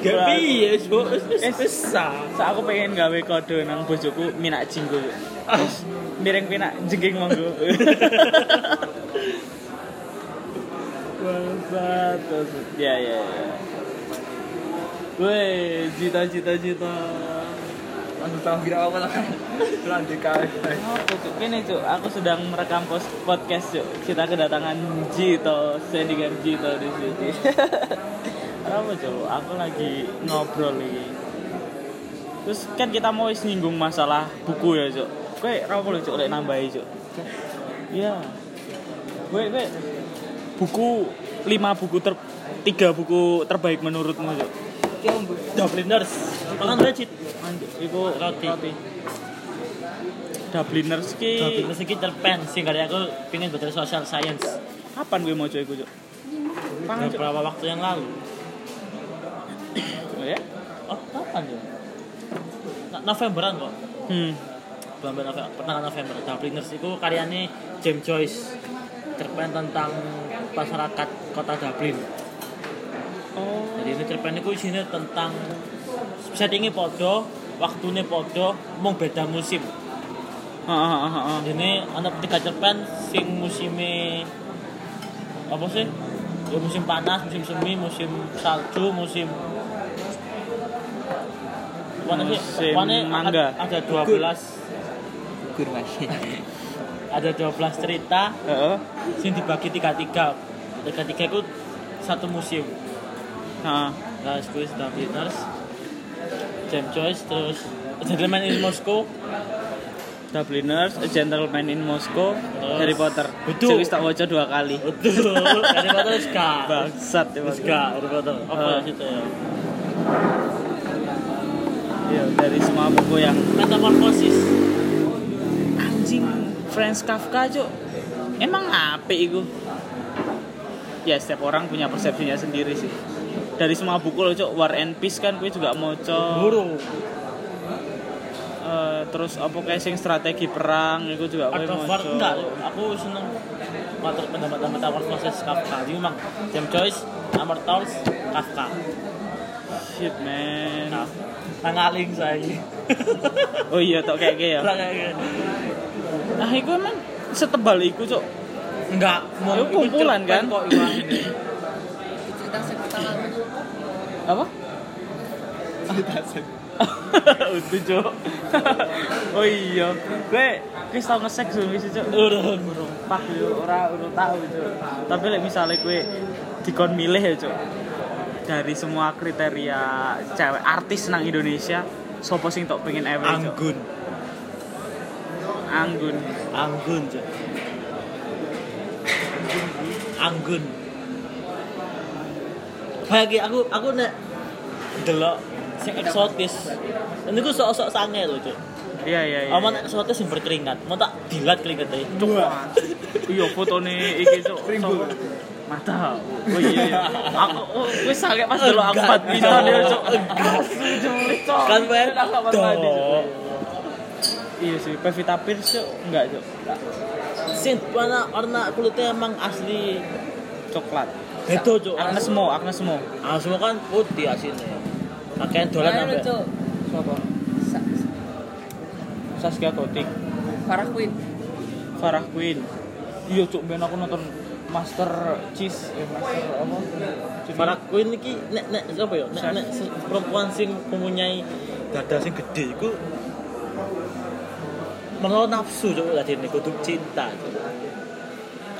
Gak piye so Eh, besar Sa aku pengen gawe kode nang bojoku minak jinggo. Terus mireng pinak jengking monggo. Bangsat. Ya ya ya. Woi, cita-cita cita. Langsung tahu kira apa lah. Lanjut kae. Apa cuk? Ini cuk, aku sedang merekam podcast cuk. Kita kedatangan Jito, saya dengan Jito di sini. (laughs) Apa cuk? Aku lagi ngobrol nih. Terus kan kita mau wis nyinggung masalah buku ya cuk. Kowe ra apa lho cuk lek nambahi cuk. Iya. Kowe kowe buku 5 buku ter 3 buku terbaik menurutmu cuk. Dubliners. Legit. Anjir, iku Roti. roti. Dubliners ki Dubliners iki cerpen sing kali aku pengen belajar social science. kapan gue mau? Kapan cuk? Beberapa waktu yang lalu. Oh ya? Oh, kapan ya? No- Novemberan kok. Hmm. bulan November, pertengahan November Dubliners itu karyanya James Joyce cerpen tentang masyarakat kota Dublin Oh. jadi ini cerpen itu isinya tentang settingnya podo waktunya podo mau beda musim heeh. ini ada tiga cerpen sing musimnya apa sih ya, musim panas musim semi musim salju musim sih? Musim Warna mangga. ada, ada 12 Gugur masih. ada 12 cerita Heeh. sing dibagi tiga tiga tiga tiga itu satu musim Nah itu Dubliners James Joyce terus Gentleman in Moscow Dubliners, A Gentleman in Moscow, Terus. Harry Potter. Betul. Wis tak waca dua kali. betul Harry Potter ska Bangsat emang. ska Harry Potter apa Ah. situ ya Iya, dari semua buku yang Metamorphosis anjing Franz Kafka, Cuk. Emang apa iku? Ya setiap orang punya persepsinya sendiri sih. Dari semua buku loh, Cuk. War and Peace kan gue juga mau Guru Eh, terus apa kayak sing strategi perang itu juga gue mau War enggak aku seneng Matur pendapat Metamorphosis Kafka jadi memang James Joyce Amortals Kafka Shit man. nah nangaling saya (laughs) Oh iya tok kayak ya. Kayak. Nah, itu emang setebal iku, Cuk. Enggak, mau Itu kumpulan, kan? Kok. Cerita sekitar Apa? (laughs) Itu, Cuk. (laughs) oh iya. Gue wis tau ngesek zoom wis, Cuk. Urun. Urung pak yo ora urung tahu, Cuk. Tapi lek misalnya gue dikon milih ya, Cuk. Dari semua kriteria cewek artis nang Indonesia, sopo sing tok pengen ewe, Cuk? Anggun. Anggun. Anggun, Cok. Anggun. Bagi aku aku nek delok sing eksotis. Ini gue sok-sok sange lho, Cok. Iya, iya, iya. Aman eksotis sing berkeringat. Mau tak dilat keringetnya. Wah. Iya fotone iki cuk. Mata. Oh iya. iya. Aku oh, wis sange pas delok aku badminton ya cuk. Kan. Dok. Iya sih, Pevita Pierce cuk enggak cuk. Sing warna warna kulitnya emang asli Coklat. Bedo, Cok. Agnes Mo, Agnes Mo. Ah, semua kan putih aslinya. Pakaian dolan sampe. Cuk. Siapa? Sa- Saskia Gotik, Farah Queen. Farah Queen. Iya cuk, ben aku nonton Master Cheese, eh Master apa? Farah Queen iki nek nek apa ya? Nek nek perempuan sing mempunyai dada sing gede iku menurut nafsu cok tadi ini kudu cinta Cuk.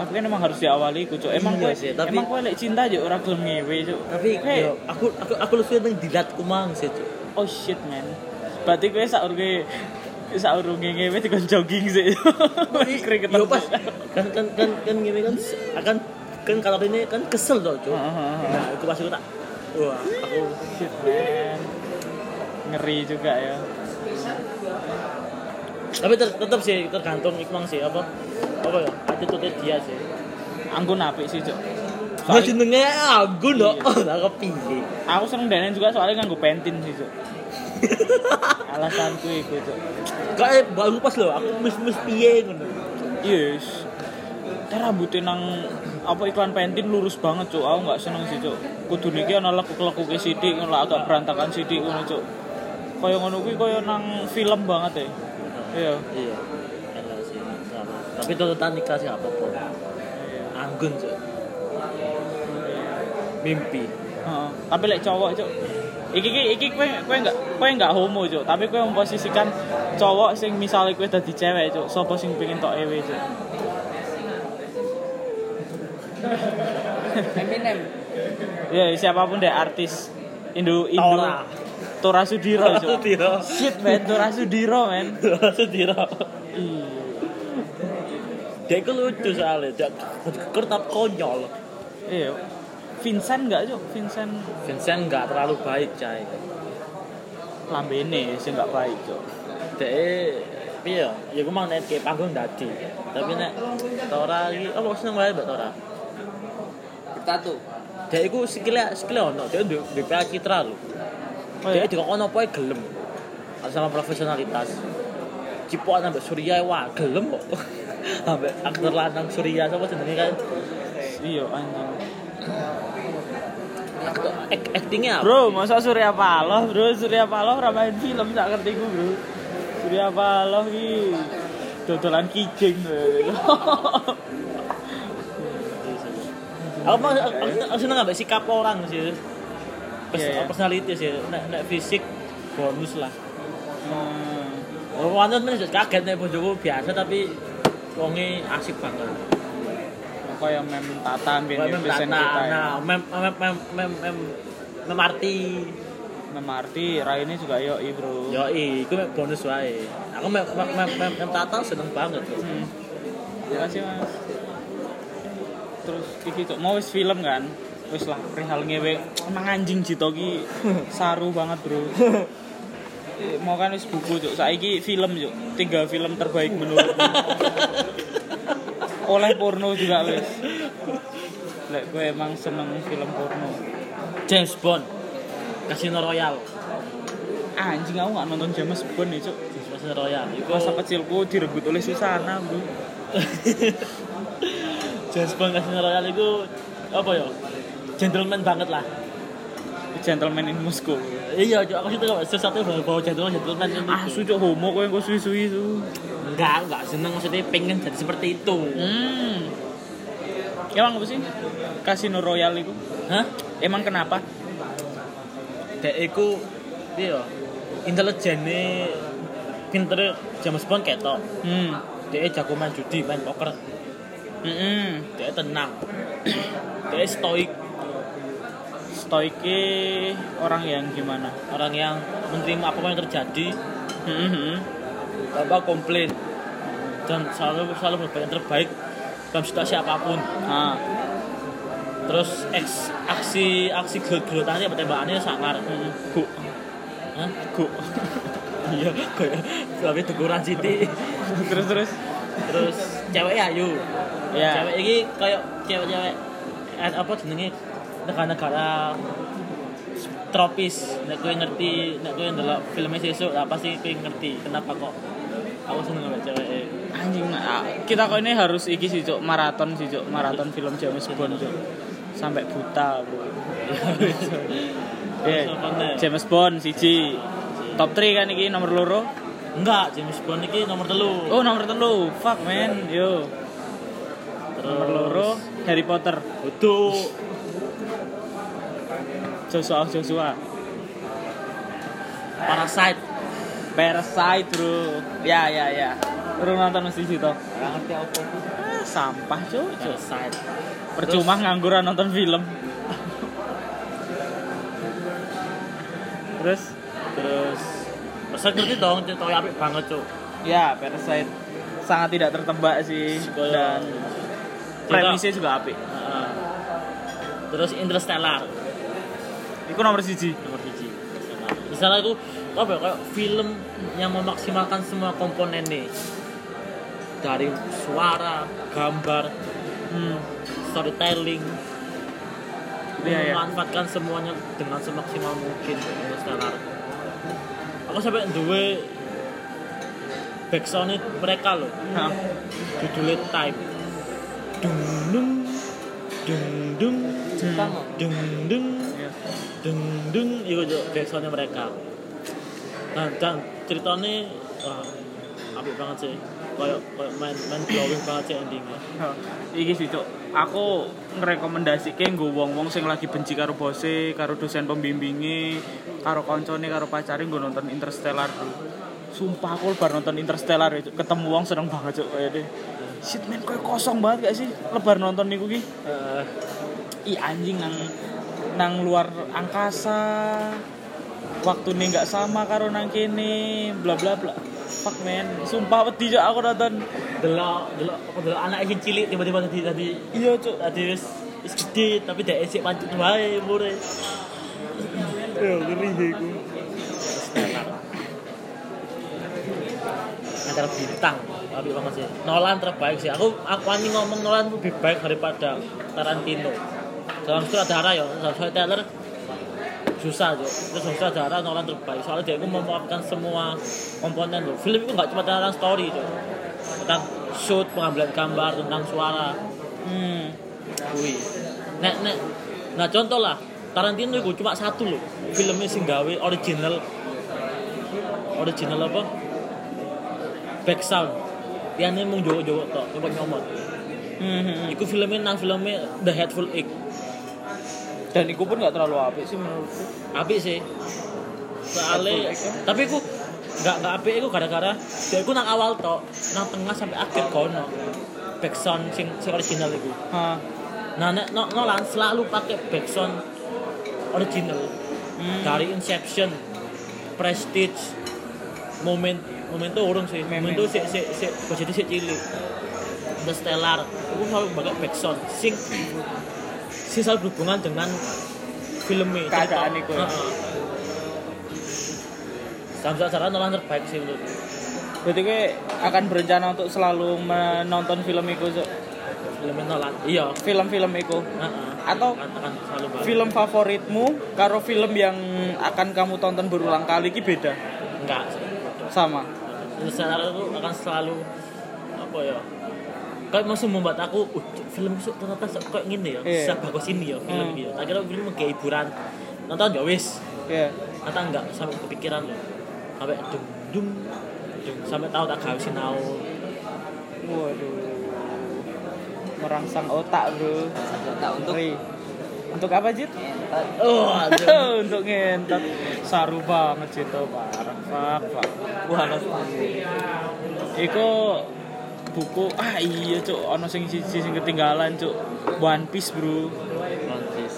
Tapi kan emang harus diawali ku. Emang Iya kowe sih, tapi- emang kowe lek cinta aja ora gelem ngewe cuk. tapi Hey. yo, aku aku aku lu seneng dilat kumang sih cok Oh shit man. Berarti gue saurunge saurunge ngewe dikon jogging sih. (laughs) Keringetan. yo pas kan kan kan kan gini kan akan kan kalau ini kan kesel tuh cok nah itu pas aku tak wah aku Shit man. Ngeri juga ya. tapi tetap sih tergantung ikmang sih apa apa ya attitude dia sih Anggun apik sih, Cuk. Nah jenenge Agun loh. Iya. Oh, lah kepilih. aku seneng denen juga soalnya nganggo pentin sih, Cuk. (laughs) Alasanku iku, Cuk. Kayak baru pas loh, aku mis-mis piye ngono. Yes. Eh rambutnya nang apa iklan pentin lurus banget, Cuk. Aku nggak seneng sih, Cuk. Kudu niki ana lekuk-lekuke sithik ngono agak berantakan sithik ngono, Cuk. Kaya ngono kuwi kaya nang film banget ya. Iya. Iya. Tapi tuntutan nikah sih apa pun. Anggun sih. Mimpi. Heeh. Tapi lek cowok, Cuk. iki iki iki kowe kowe enggak kowe enggak homo cuk tapi kowe memposisikan cowok sing misalnya kowe dadi cewek cuk sapa sing pengen tok ewe cuk Eminem. ya siapa pun deh artis Indo Indo Tora. Tora Sudiro Tora Sudiro. shit man Tora Sudiro man Sediro. Dia itu lucu soalnya, dia kertap konyol. iya Vincent enggak cuk Vincent Vincent nggak terlalu baik, cai. lambene sing enggak baik cuk Dia, iya, ya gue mau net kayak panggung dadi. Tapi nek Tora iki, oh seneng banget mbak Tora. Bertato. Dia itu skillnya, skillnya ono, dia di di Citra lho. oh, Dia iya? di kono apa gelem. Sama profesionalitas. Cipuan sampai Surya wah gelem kok. (laughs) Sampai aktor lanang Surya sama jenenge kan. iya anjing Aktor actingnya? Bro, masa Surya Paloh, bro? Surya Paloh ora main film sak ngerti ku, bro. Surya Paloh iki dodolan kijing. Aku mah aku, seneng ambek sikap orang sih. Iya, iya. Personality sih. Nek nek fisik bonus lah. Hmm. Oh, wanut men kaget nek bojoku biasa tapi wonge asik banget. Kayak mem Kayak biyen mem Tata, kita. ya. Nah, mem mem mem mem mem mem arti. Mem arti Raine juga yo bro. Yo iku mek bonus wae. Aku mem mem mem mem, mem tata seneng banget. Bro. Hmm. Terima kasih, Mas. Terus iki cok mau wis film kan? Wis lah perihal ngewe emang anjing Cito ki (laughs) saru banget, Bro. (laughs) Mau kan wis buku cok. Saiki film cok. Tiga film terbaik menurut (laughs) oleh porno juga wis. Lek gue emang seneng film porno. James Bond. Casino Royale. Anjing aku gak nonton James Bond nih, Cuk. Casino Royale. Iku Masa kecilku direbut oleh Susana, Bro. (laughs) James Bond Casino Royale itu apa ya? Gentleman banget lah. Gentleman in Moscow. Iya, Cuk, aku situ sesuatu yang bawa gentleman gentleman. Ah, sujuk homo kowe engko suwi-suwi su. Enggak, enggak seneng maksudnya pengen jadi seperti itu. Hmm. Emang apa sih? Casino Royale itu? Hah? Emang kenapa? Dek iku iya intelijene pinter James Bond ketok. Hmm. Dek jago main judi, main poker. Hmm. Dek tenang. Dek stoik, Stoike orang yang gimana? orang yang menerima apa pun yang terjadi Hmm. hmm. tanpa komplain dan selalu selalu berbuat yang terbaik dalam situasi apa pun. Ah. Terus eks, aksi aksi gelut-gelutannya tembakannya sangar. Hmm. Gu. Hah? Gu. (laughs) Iya, kayak tapi teguran Siti. terus terus. Terus ceweknya ayu. Ya. Cewek ini kayak cewek-cewek eh, apa jenenge negara-negara tropis. Nek kowe ngerti, nek kowe ndelok filmnya sesuk, lah pasti kowe ngerti kenapa kok aku seneng sama cewek. Anjing, ah, kita kok ini harus iki sih, Cuk, maraton sih, Cuk, maraton film James Bond, Cuk. Sampai buta, Bro. (laughs) Eh, James Bond siji. Top 3 kan iki nomor loro. Enggak, James Bond ini nomor telu. Oh, nomor telu. Fuck, man. Yo. Nomor loro Harry Potter. Betul. Joshua Joshua. Parasite. Parasite, Bro. Ya, ya, ya. Bro nonton mesti situ. Ngerti apa itu. Ah, sampah. Cuk. Parasite. Percuma ngangguran nonton film. Terus Terus Parasite ngerti dong, ceritanya apik banget, Cuk. ya Parasite sangat tidak tertebak sih dan premisnya juga apik. Heeh. Terus Interstellar. Iku nomor siji. nomor siji misalnya itu apa ya kayak film yang memaksimalkan semua komponen nih dari suara gambar Hmm. storytelling Iya, iya. memanfaatkan semuanya dengan semaksimal mungkin Interstellar aku sampai duwe backsound mereka loh Nah, judulnya Time dung dung dung dung Jepang. dung dung iya. Deng deng itu juga backsoundnya mereka. Dan, dan ceritanya wah apik banget sih. Kayak kayak main main glowing banget sih endingnya. Iki sih cuk, aku ngerekomendasike nggo wong-wong sing lagi benci karo bose, karo dosen pembimbinge, karo koncone, karo pacare nggo nonton Interstellar. Sumpah aku bar nonton Interstellar ketemu wong seneng banget cuk kayak deh. Shit man koyo kosong banget gak sih lebar nonton niku ki? Eh, Ih anjing nang nang luar angkasa. Waktune nggak sama karo nang kene, bla bla bla. Fuck man, sumpah wedi cuk aku nonton. delok delok apa delok anak sing cilik tiba-tiba tadi tadi Iya cuk, tadi wis wis gede tapi dhek isih pancet wae umure Yo, ngeri iku. antara bintang tapi banget sih Nolan terbaik sih aku aku ani ngomong Nolan lebih baik daripada Tarantino dalam sutradara ya dalam storyteller susah aja terus dalam sutradara Nolan terbaik. Soalnya dia itu memaafkan semua komponen loh film itu nggak cuma tentang story tuh tentang shoot pengambilan gambar tentang suara. Hmm. Wih. Nek nek. Nah contoh lah Tarantino itu cuma satu loh filmnya sing gawe original. Original apa? Back sound. Yang ini mau jowo-jowo tok coba nyomot Hmm. Iku filmnya nang filmnya The Hateful Eight Dan iku pun gak terlalu apik sih menurutku. apik sih soalnya kan? tapi iku nggak nggak apik iku gara-gara dia iku nang awal tok nang tengah sampai akhir kono back sound sing sing original iku Hah. Nah, nek no, Nolan selalu pakai backsound original Hmm. dari Inception, Prestige, Moment, Moment tuh urung sih, Moment tuh si si si jadi si cilik, The Stellar, aku selalu pakai backsound, sing selalu berhubungan dengan filmnya. Keadaan cerita. iku ya. Heeh. Sampai cara Nolan terbaik sih menurut. Berarti gue akan berencana untuk selalu menonton film iku Cuk. Filmnya Nolan, iya. film-film iku. Heeh. Atau akan, selalu film favoritmu karo film yang akan kamu tonton berulang kali ki beda enggak sama Secara itu akan selalu apa ya kayak masih membuat aku uh, film itu ternyata se- kayak gini ya Iya. sebagus ini ya film Hmm. gitu akhirnya film kayak hiburan. Nonton ya wis. Ya ternyata enggak sampai kepikiran. Loh sampai dung dung dung. Sampai tahu tak gawe sinau. Waduh. Merangsang otak bro. Tak untuk untuk apa Jit? oh aduh (laughs) untuk ngentot. Saru banget Jit. Oh, parah. Pak pak wah Iku buku. Ah iya cuk. Ono sing siji sing ketinggalan cuk. One Piece bro.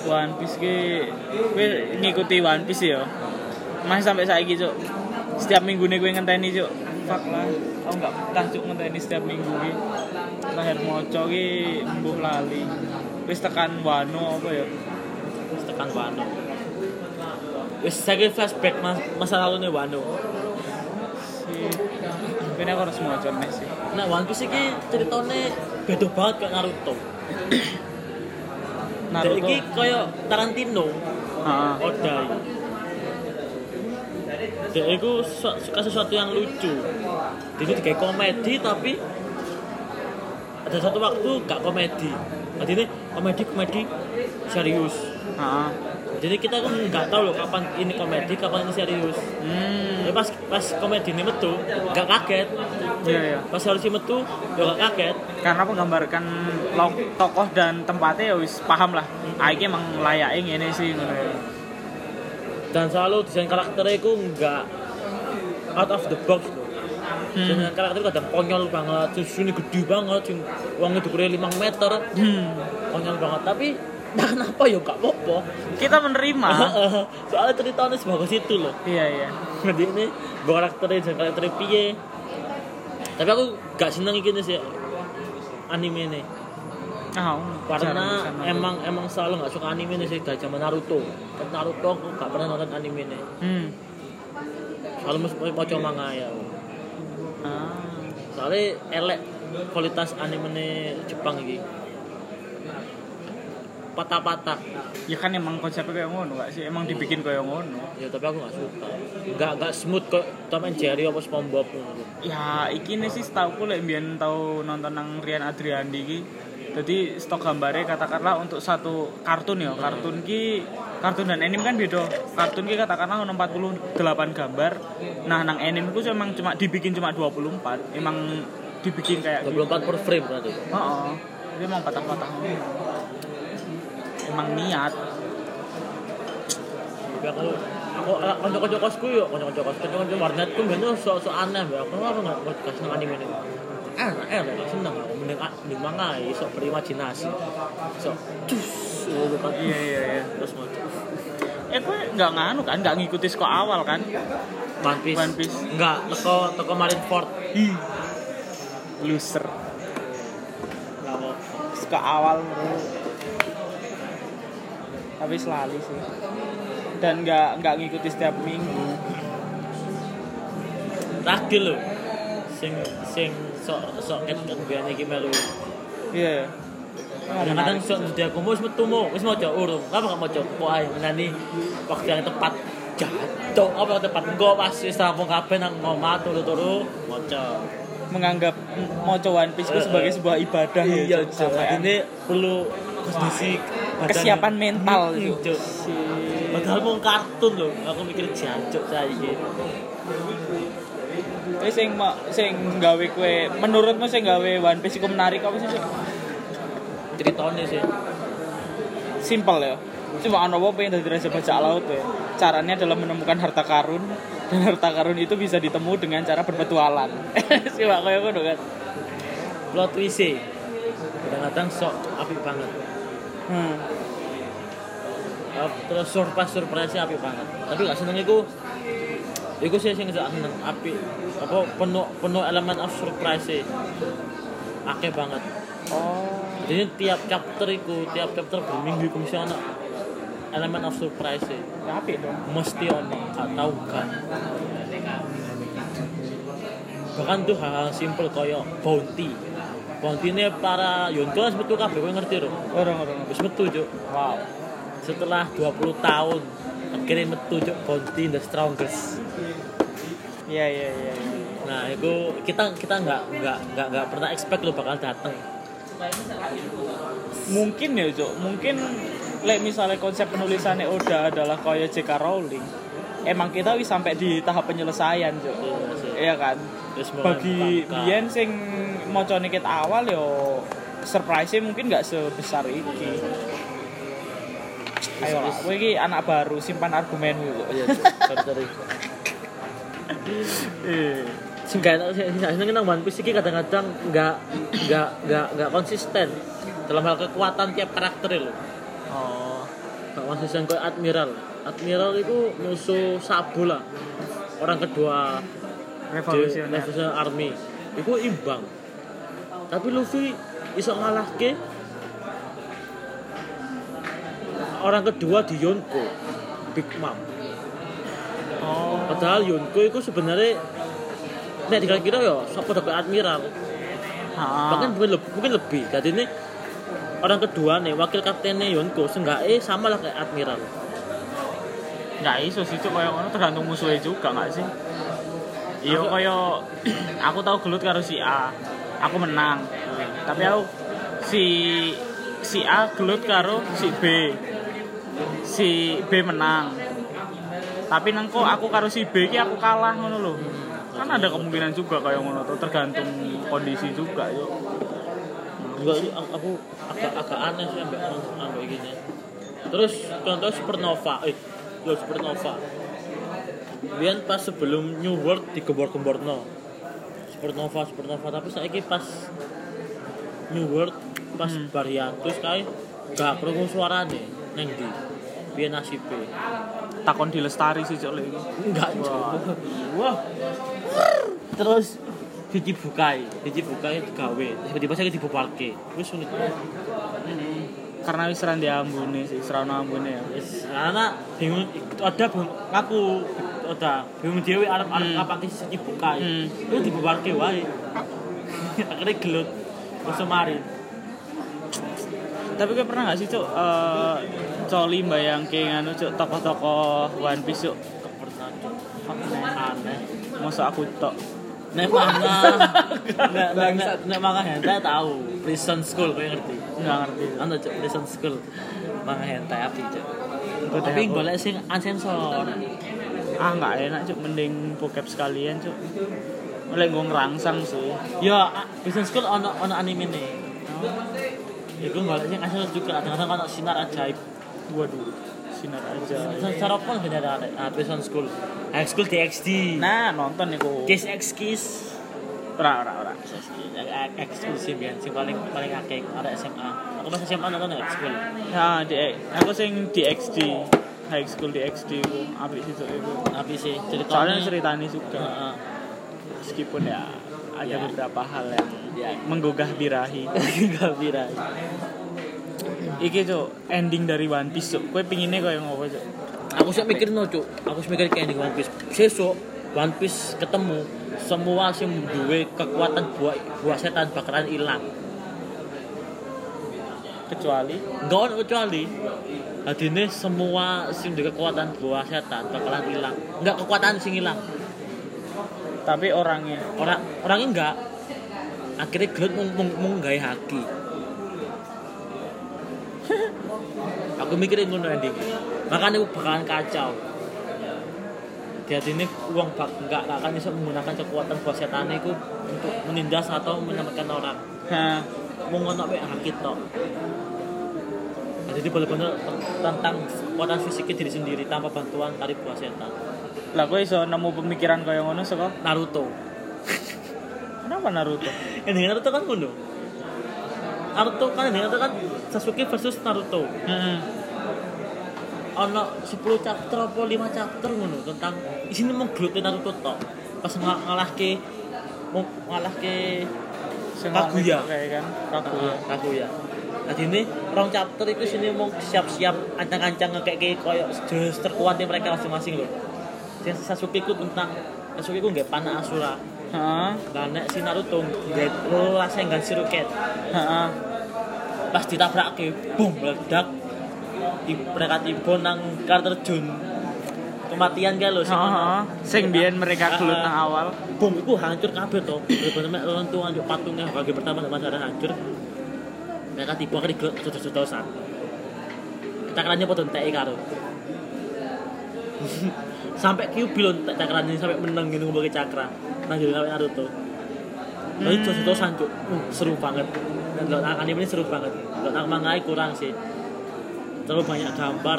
One Piece. Ki kowe ngikuti One Piece ya? Masih sampai saiki cuk. Setiap minggu nih gue ngenteni cuk. Fuck lah. Aku nggak betah cuk ngenteni setiap minggu ki. Terakhir moco ki mbuh lali. Wis tekan Wano apa ya? Terus tekan Wano. Wis saya flashback mas masa lalu nih Wano. Si ini aku harus moco nih sih nah One Piece ini ceritanya beda banget kayak Naruto (clears throat) Naruto Dia iki kaya Tarantino, Heeh. Oda. Dia itu su- suka sesuatu yang lucu. Jadi kayak komedi tapi ada satu waktu gak komedi. Jadi ini komedi komedi serius. Heeh. Jadi kita kan nggak tahu loh kapan ini komedi, kapan ini serius. hmm Tapi pas pas komedi ini metu, gak kaget. Iya iya. Pas serius metu, ya gak kaget. karena menggambarkan tokoh dan tempatnya ya wis paham lah. Ah iki emang layaknya ini sih ngono. Ya. dan selalu desain karakternya itu nggak out of the box loh. Hmm. desain karakter kadang konyol banget ini gede banget sing uangnya dikurang 5 meter. Hmm. konyol banget tapi nah kenapa ya gak apa-apa. Kita menerima. (laughs) Soalnya ceritanya sebagus itu loh. Iya iya. Jadi ini karakternya desain karakternya piye tapi aku gak seneng gini sih anime ini. Ah karena emang emang selalu gak suka anime ini sih dari zaman Naruto. Naruto aku gak pernah nonton anime ini. Hmm. selalu mau mau manga ya. Ah. soalnya elek kualitas anime Jepang ini patah-patah. Ya kan emang konsepnya kayak ngono gak sih. Emang dibikin kayak ngono. Ya tapi aku gak suka. Nggak nggak smooth kok. Tom and Jerry apa SpongeBob? Ya iki nih sih setahu lek mbiyen tau nonton nang Rian Adriandi iki. Jadi stok gambarnya katakanlah untuk satu kartun ya. Kartun ki kartun dan anime kan beda. Kartun ki katakanlah ono 48 gambar. Nah nang anime ku emang cuma dibikin cuma 24 emang dibikin kayak gitu. 24 per frame berarti. Heeh. Dia emang patah-patah. Emang niat. Tapi aku aku kanca-kanca kosku yo, kanca-kanca kosku, kanca-kanca warnetku ben sok sok aneh mbak. Aku apa enggak mau dikasih anime ini. Eh, eh, gak seneng aku mending mending manga iso berimajinasi. Sok cus ngono kan. Iya iya iya. Terus mau Eh kowe nggak nganu kan, nggak ngikuti seko awal kan? One Piece. One Piece. Enggak, teko teko Marineford. Ih. Loser. Seko awal bro. Tapi selalu sih. Dan nggak nggak ngikuti setiap minggu. Ragil lho. Sing sing sok sok ket biyen iki melu. Iya. Kadang-kadang sok dia aku wis metu mo, wis maca urung. Apa gak maca? Kok ae menani waktu yang tepat jatuh apa tepat engko pas wis rampung kabeh nang omah turu-turu maca. Menganggap moco One Piece Eh, sebagai eh. sebuah ibadah ya. Iya, Cuk. Cuk. Sampai Ini perlu badan- kesiapan mental Hmm, itu. Cuk. Padahal mau kartun loh, aku mikir jancuk saiki. Kowe sing sing gawe kowe menurutmu sing gawe One Piece iku menarik apa sih? Ceritanya sih. Simpel ya. Cuma apa pengen dadi raja bajak laut ya. Caranya adalah menemukan harta karun dan harta karun itu bisa ditemu dengan cara berpetualang. (laughs) Sih koyo ngono kan. Plot twist. Kadang-kadang sok apik banget. Hmm. Uh, terus surprise surprise apik banget. Tapi gak seneng iku Iku sih sing gak seneng apik apa penuh penuh elemen of surprise e. Akeh banget. Oh. Jadi tiap chapter iku, tiap chapter berminggu iku mesti ana elemen of surprise e. Ya apik dong. Mesti ono, gak tau kan. Bahkan tuh hal-hal simple koyo bounty. Ini para Yonko wis metu kabeh kowe ngerti lho. Orang-orang. Wis metu juk. Wow. Setelah 20 tahun akhirnya metu juk bounty the strongest. Iya iya iya. iya. Nah, itu kita kita nggak nggak nggak nggak pernah expect lo bakal dateng. Mungkin ya, Cuk. Mungkin lek misalnya konsep penulisannya Oda adalah kaya J.K. Rowling. Emang kita wis sampai di tahap penyelesaian, Cuk. Iya. Iya kan? Bagi. Bian sing ket awal yo surprise mungkin nggak sebesar iki. Ayo lah, kowe iki anak baru, simpan argumenmu Cuk. Iya, sorry sorry. Eh. Sing gak enak sing gak seneng nang One Piece iki kadang-kadang nggak nggak nggak nggak konsisten dalam hal kekuatan tiap karakter lho. Oh. Gak konsisten kayak Admiral. Admiral itu musuh Sabu lah. Orang kedua Revolusioner. Revolutionary Army. Itu imbang. Tapi Luffy iso ngalahke orang kedua di Yonko Big Mom. Oh. Padahal Yonko itu sebenarnya nek dikira-kira ya sapa dapat admiral. Ha. Bahkan mungkin lebih, mungkin lebih. Jadi ini orang kedua nih wakil kaptennya Yonko seenggaknya sama lah kayak admiral. nggak iso sih cuk kayak ngono tergantung musuhnya juga nggak sih iya kaya aku tahu gelut karo si A. Aku menang. Tapi aku si si A gelut karo si B. Si B menang. Tapi nengko aku karo si B ki aku kalah ngono loh kan ada kemungkinan juga kayak ngono tergantung kondisi juga Enggak ini aku agak agak aneh sih ambek ambek gini. Terus contoh supernova, eh yo supernova. Biar pas sebelum New World digembor-gembor no. Supernova, supernova tapi saiki pas New World pas Hmm. hiatus kae gak krungu suarane neng ndi. Piye nasibe? takon di lestari sih cok iki. Enggak, Wah. Wah. Terus dicibukai, dicibukai digawe, tiba-tiba saya dibubarke. Wis unik. karena wis ra ndek ambune sih serana ambune ya Wis anak bingung ada bingung ada bingung dhewe arep arep Hmm. apa ki dibukai. Hmm. Itu dibubarke wae. (laughs) Akhirnya gelut. Langsung mari. Tapi gue pernah gak sih cuk eh coli bayangke nganu cuk tokoh-tokoh One Piece cuk Gak pernah Cuk. aneh. masa aku tok. Nek manga, (laughs) nek nek nek manga hentai tahu. Prison School kowe ngerti. Enggak ngerti. Ana cuk Prison School. Manga hentai api. Udah Tapi aku. golek sing unsensor. Ah nggak enak cuk mending bokep sekalian cuk. Lek gue ngerangsang sih. Ya, business school ono ono anime nih. Iku goleknya kasih juga kadang-kadang ono sinar ajaib. Waduh, sinar aja. Cara apa bener ada ah, business school. High school DXD. Nah, nonton niku. Kiss X Kiss. Ora ora ora. eksklusif ya, sing paling paling akeh ada SMA. Aku pas SMA nonton ya ekskul. Ya, di aku sing di XD. High school di XD ku apik sih itu. Tapi sih Soalnya ceritanya ceritanya juga. Heeh. Meskipun ya ada Ya. beberapa hal yang Ya. menggugah birahi. (laughs) Gak viral. Iki cuk, ending dari One Piece cuk. Kowe pinginnya koyo ngopo cuk? Aku sih mikir no, Cuk. Aku sih mikir kayak di One Piece. Sesuk One Piece ketemu semua sing duwe kekuatan buah buah setan bakalan hilang. Kecuali Enggak ono kecuali Adine semua sing duwe kekuatan buah setan bakalan hilang. Enggak kekuatan sing hilang. tapi orangnya Orang orangnya enggak. Akhirnya gelut mung mung, mung gawe haki. Aku mikirin ngono ending. Makanya aku bakalan kacau. Jadi ini uang bak enggak enggak akan bisa menggunakan kekuatan buah setan itu untuk menindas atau menyelamatkan orang. Hah. Mau ngono mek haki tok. Nah, Jadi benar-benar tentang kekuatan fisiknya diri sendiri tanpa bantuan tari buah setan. lah kowe iso nemu pemikiran koyo ngono saka Naruto. kenapa Naruto Yang dengan Naruto kan ngono. Naruto kan yang Naruto kan Sasuke versus Naruto. Heeh. Ono 10 chapter apa 5 chapter ngono tentang isine glute Naruto tok. Pas ng ngalahke mau ngalahke Kaguya. kayak kan Kaguya Kaguya. Jadi ini rong chapter itu sini mau siap-siap ancang-ancang ngekeke koyo jenis terkuatnya mereka masing-masing loh. Sing Sasuke ku tentang Sasuke ku nggak panah Asura. Heeh. Lah nek si Naruto nggak lo Rasengan Shiruken. Heeh. pas ditabrake boom meledak di mereka tiba nang kar terjun kematian kan lho sing. Sing biyen mereka gelut nang awal. boom itu hancur kabeh to bener-bener runtuh anjuk patungnya. Bagi pertama sama ada hancur mereka tiba kan digelut terus-terusan cakrannya potong teki karo. (laughs) Sampai Kyuubi tak cakrannya sampai menang gitu ngomong cakra. Nah jadi sampai Naruto. Tapi Hmm. terus-terusan cuk uh, seru banget. Dan lo nang ini seru banget. Lo nang mangai kurang sih. Terlalu banyak gambar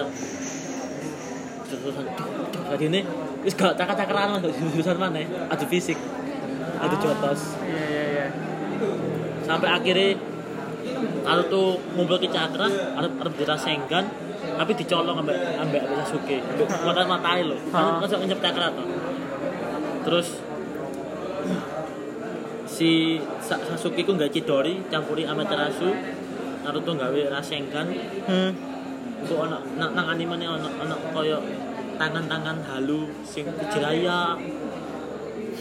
terus-terusan jadi ini wis gak cakra-cakran untuk jurusan mana adu fisik adu jotos. Iya iya iya. sampai akhirnya Naruto ngumpul ke cakra ada ada bendera Sengan tapi dicolong ambek ambek ambek Sasuke ambek makan matai lo Ah. kan kan ngencep cakra tuh. Terus si Sa- Sasuke ku nggak Chidori campuri Amaterasu Naruto gawe Rasengan Hmm. untuk ono nang, nang anime ne ono ono koyo tangan-tangan halu sing Jiraya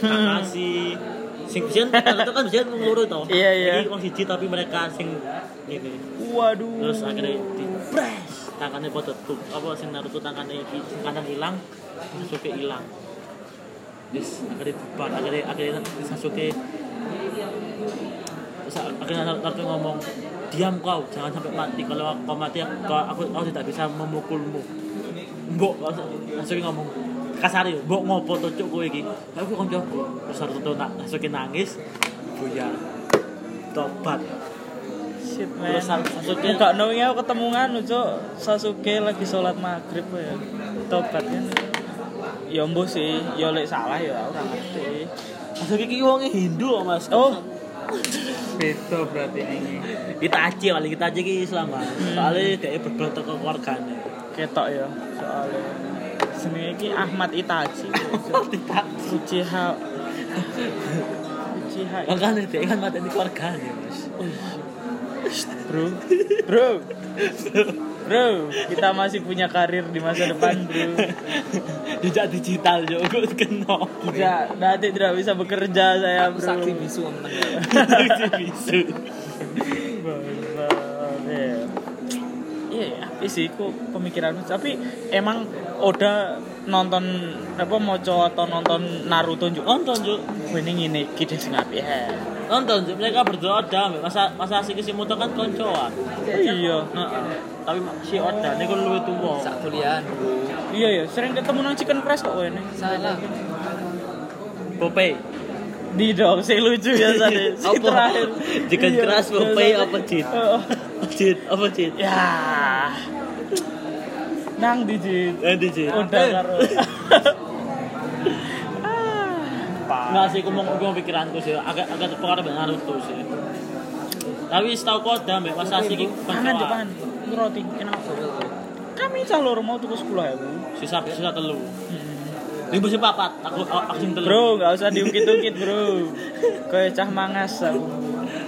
Kakashi sing biyen Naruto kan biyen wong loro to. Iya, iya. Iki wong siji tapi mereka sing ini Waduh. terus akhirnya di press tangannya pada tuh apa sing Naruto tangannya kanan hilang Sasuke hilang. Yes, akhirnya bubar, akhirnya akhirnya Sasuke terus akhirnya Naruto ngomong diam kau jangan sampai mati. Kalau kau mati aku aku, aku tidak bisa memukulmu mbok Sasuke ngomong kasar yo mbok ngopo to cuk kowe iki aku kancaku terus Naruto nak Sasuke nangis buyar tobat Shit man. terus Sasuke Enggak knowing aku ketemu nganu cuk Sasuke lagi sholat maghrib ya. Tobat kan. Ya mbuh sih, ya lek salah ya ora ngerti. Sasuke iki wong Hindu kok, Mas. Oh. Beda berarti ini. Itachi paling Itachi iki Islam, Mas. Soale dia berbelok ke keluargane. Ketok ya soalnya. Jenenge iki Ahmad Itachi. Uchiha Uchiha Makanya dia kan mateni keluargane, Mas. bro bro bro kita masih punya karir di masa depan bro Jejak digital yo kok kena. kita nanti tidak bisa bekerja saya bro saksi bisu menang (laughs) Bisu. Bangsat, ya. Iya ya tapi sih kok pemikiran tapi emang Oda nonton apa moco atau nonton Naruto juga Nonton, Juk. ini ini kita sing apik ya Nonton, Juk. Mereka berdua ada, masa masa si Kishimoto kan koncoan. iya Heeh. Tapi si Oda ini kan luwih tuwa. sak kuliahan iya ya sering ketemu nang chicken press kok ini salah Pope. Di dong, sing lucu ya tadi. Sing Apa? terakhir. Jika Iya, keras bapak apa Jit? Jit, apa Jit? Ya. Nang di Jit. Eh, di Jit. Udah karo. Enggak sih, aku mau pikiranku sih, agak agak terpengaruh dengan Naruto sih. Tapi setahu kau ada mbak Mas Sasi ki Pangan. Ini roti enak. Kami cah loro mau tuku sekolah ya, Bu. Sisa sisa telu. Ini musim papat, aku aku sing telu. Bro, nggak usah diungkit-ungkit, Bro. Kayak cah mangas aku.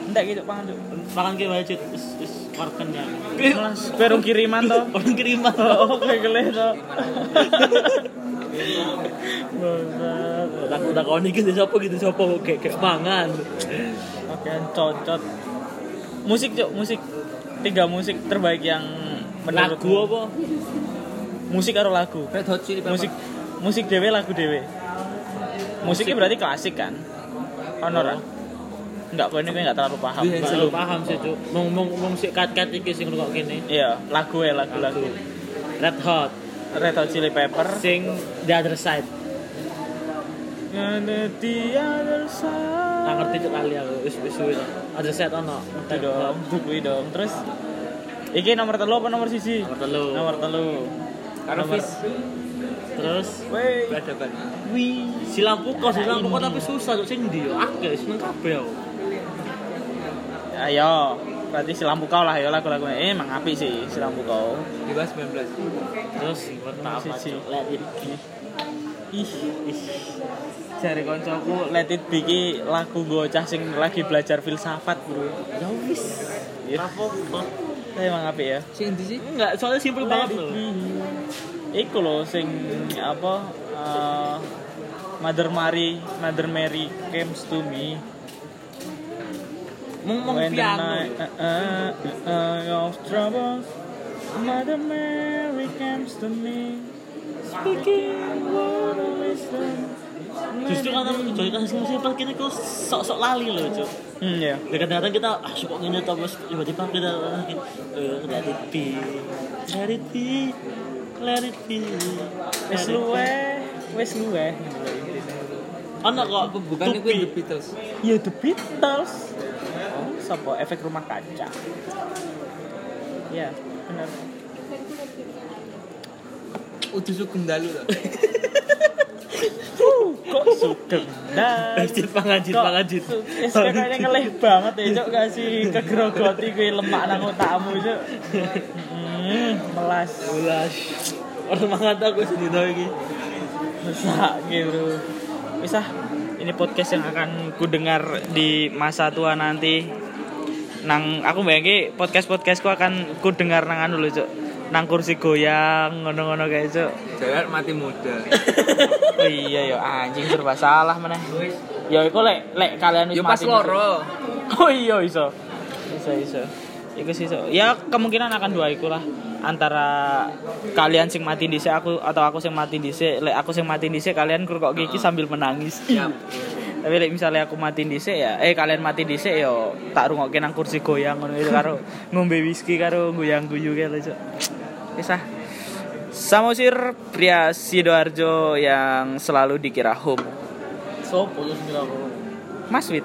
Enggak gitu pangan tuh. makan ki wae Jit, wis wis warken ya. Mas, perung kiriman toh. (laughs) Orang kiriman. Oh, kayak geleh toh. Bangsat. Tak tak kau nih gitu siapa gitu siapa kayak kayak mangan. Oke, cocot. Musik, Cok, musik. Tiga musik terbaik yang Lagu menurutmu. apa? Musik karo lagu. Red Hot Chili Pepper. Musik musik dewe lagu dewe. Musiknya berarti klasik kan? Honor kan? Enggak, kok ini enggak terlalu paham. Iya, Nggak Slow. paham sih cuk. Mong mong mong si kat kat iki sing ngrungok kene. Iya, lagu ya lagu-lagu. Red Hot, Red Hot Chili Pepper. sing The Other Side. And the other side. Nggak ngerti cuk kali aku wis wis suwe. Other Side ono. Itu dong, kuwi dong. Terus iki nomor telu apa nomor siji? Nomor telu. Nomor telu. Nomor- Fish. Terus. Peradaban. Wih. si lampu kok si lampu kok tapi susah cuk sing ndi yo. Akeh seneng kabeh aku. Ayo, berarti si lampu kau lah ya lagu-lagunya. Eh, emang api sih si lampu kau. Di bawah 19. Terus pertama cuk Let It Be. Ih, ih. Jari koncoku Let It Be ki lagu gocah sing lagi belajar filsafat, Bro. Ya wis. Iya. Apa? Tapi emang api ya. Sing ndi sih? Enggak, soalnya simpel banget loh. Iku loh sing apa eh, Mother Mary, Mother Mary comes to me. When the piano. night uh, uh, uh, of troubles, Mother Mary comes to me, speaking word of wisdom. Justru karena jadi kan sing simpel kini kok sok-sok lali loh, cuk. Hmm ya. Ya kadang-kadang kita ah suka gini terus tiba-tiba kita eh let it be, let be. Wes luwe, wes luwe. Ana kok Bukan itu. The Beatles. Ya The Beatles. Oh, Sopo efek rumah kaca. Ya, benar. Udah sugeng dalu lah. Kok sugeng dah. Jit pangajit Kok pangajit. Wis kayaknya ngelih banget ya, Cok, gak sih kegrogoti kuwi lemak nang otakmu, Cok. Hmm, melas. Ulas. Orang mangat aku sedino iki. Mesake, Bro. Bisa ini podcast yang akan ku dengar di masa tua nanti. Nang aku bayangke podcast-podcastku akan ku dengar nang anu lho, Cok. Nang kursi goyang ngono-ngono kayak, Cok. Jangan mati muda. Oh (laughs) iya ya anjing serba salah meneh. Ya iku lek lek kalian wis Yo pas mati. loro. (laughs) Oh iya iso. Iso iso. Iku sih iso. Ya kemungkinan akan dua iku lah. Antara kalian sing mati dhisik aku atau aku sing mati dhisik. Lek aku sing mati dhisik kalian krukok gigi sambil menangis. Siap. (laughs) Tapi lek misalnya aku mati dhisik ya, eh kalian mati dhisik ya tak rungokke nang kursi goyang ngono itu karo ngombe whisky karo goyang-guyu kae lho, Cuk. Wis ah. Samosir pria Sidoarjo yang selalu dikira. Sopo ngira aku. Mas Wit.